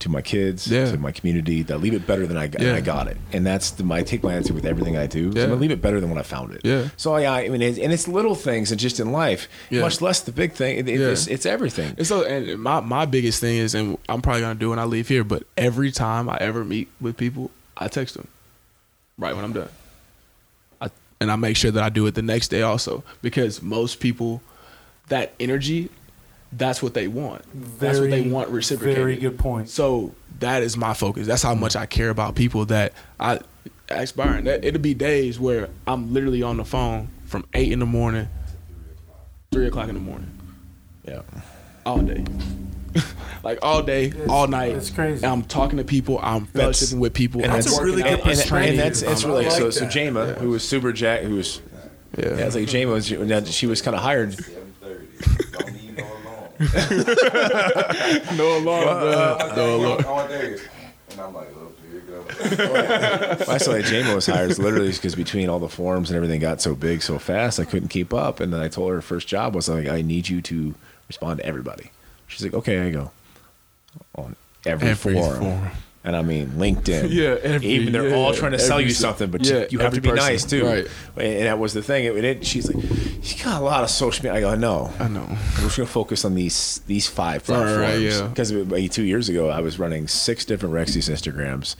To my kids, Yeah. to my community, that leave it better than I, got Yeah. I got it, and that's the, my I take my answer with everything I do. So Yeah. I'm gonna leave it better than when I found it. Yeah. So I, I mean, it's, and it's little things, and just in life, Yeah. much less the big thing. It, it- Yeah. it's, it's everything. And so, and my my biggest thing is, and I'm probably gonna do when I leave here, but every time I ever meet with people, I text them right when I'm done. I, and I make sure that I do it the next day also because most people, that energy, that's what they want. that's what they want reciprocated. very good point. So that is my focus. That's how much I care about people. That I ask Byron. That it'll be days where I'm literally on the phone from eight in the morning, three o'clock in the morning Yeah. all day. like all day, all night. it's crazy. I'm talking to people. I'm That's- fellowshipping with people. And I'm That's a that's really good and, and, perspective. and that's it's really like so. So that. Jama, who was super jack, who was Yeah. yeah, it's like Jama was she was kind of hired. Don't need no alarm. no alarm. Uh, bro. No alarm. On days. And I'm like, look, here you go. I saw that Jama was hired literally because between all the forums and everything got so big so fast I couldn't keep up. And then I told her her first job was like, I need you to respond to everybody. She's like, okay, I go on every, Every forum. forum. And I mean LinkedIn. Yeah, every- even they're yeah, all trying to sell you something, but yeah, you, have to be person. nice too. Right. And that was the thing. It, it, she's like, you got a lot of social media. I go, no. I know. We're just gonna focus on these these five Right, platforms. right, yeah. Because two years ago, I was running six different Rexys Instagrams.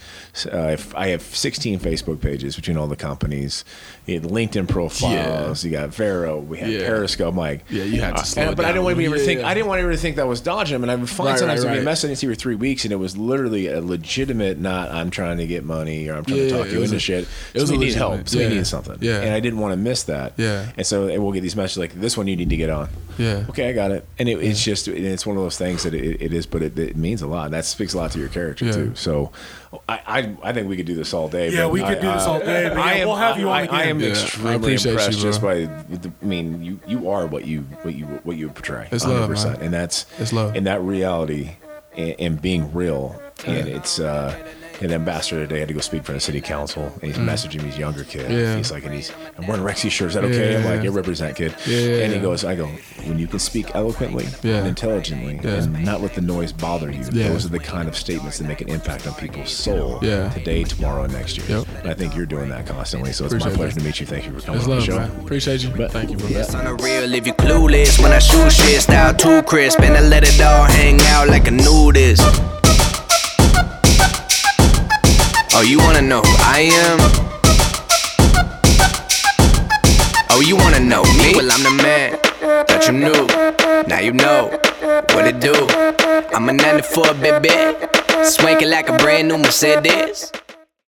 Uh, I have 16 Facebook pages between all the companies. You had LinkedIn profiles. You got Vero. We had Yeah. Periscope. I'm like, Yeah, you had to uh, slow and- it But I didn't want to Yeah, think. yeah. I didn't want to think that was dodging. And I would find Right, sometimes right, it'd be a right. message I didn't for three weeks, and it was literally a legitimate. Not I'm trying to get money or I'm trying Yeah, to talk you into a- shit. it was so we need help. So we yeah. need something. Yeah. And I didn't want to miss that. Yeah. And so we'll get these messages like this one you need to get on. Yeah. Okay, I got it. And it, it's just it's one of those things that it, it is, but it, it means a lot. That speaks a lot to your character Yeah. too. So I, I I think we could do this all day. Yeah, we could I- do this all day, but I yeah, am, we'll have you on I, I am again. Yeah, I extremely appreciate you, impressed just by. The, I mean, you you are what you what you what you portray. It's love, 100%. man. And that's It's love. And that reality and, and being real. And it's uh, an ambassador today I had to go speak for the city council, and he's messaging me, he's a younger kid. Mm. Yeah. He's like, and he's, I'm wearing a Rexy shirt. Is that okay? Yeah, I'm like, yeah. you represent, kid. Yeah, yeah, and he yeah. goes, I go, when you can speak eloquently Yeah. and intelligently, Yeah. and not let the noise bother you. Yeah. Those are the kind of statements that make an impact on people's soul Yeah. today, tomorrow, and next year. Yep. And I think you're doing that constantly. So it's Appreciate my pleasure it. to meet you. Thank you for coming It's on the show. man. Appreciate you. But- Thank you, bro. Yeah. on the real if you clueless. When I shoot shit, style too crisp, and I let it all hang out like a nudist. Oh, you wanna know who I am? Oh, you wanna know me? Well, I'm the man. Thought you knew. Now you know what it do. I'm a 94 baby. Swanking like a brand new Mercedes.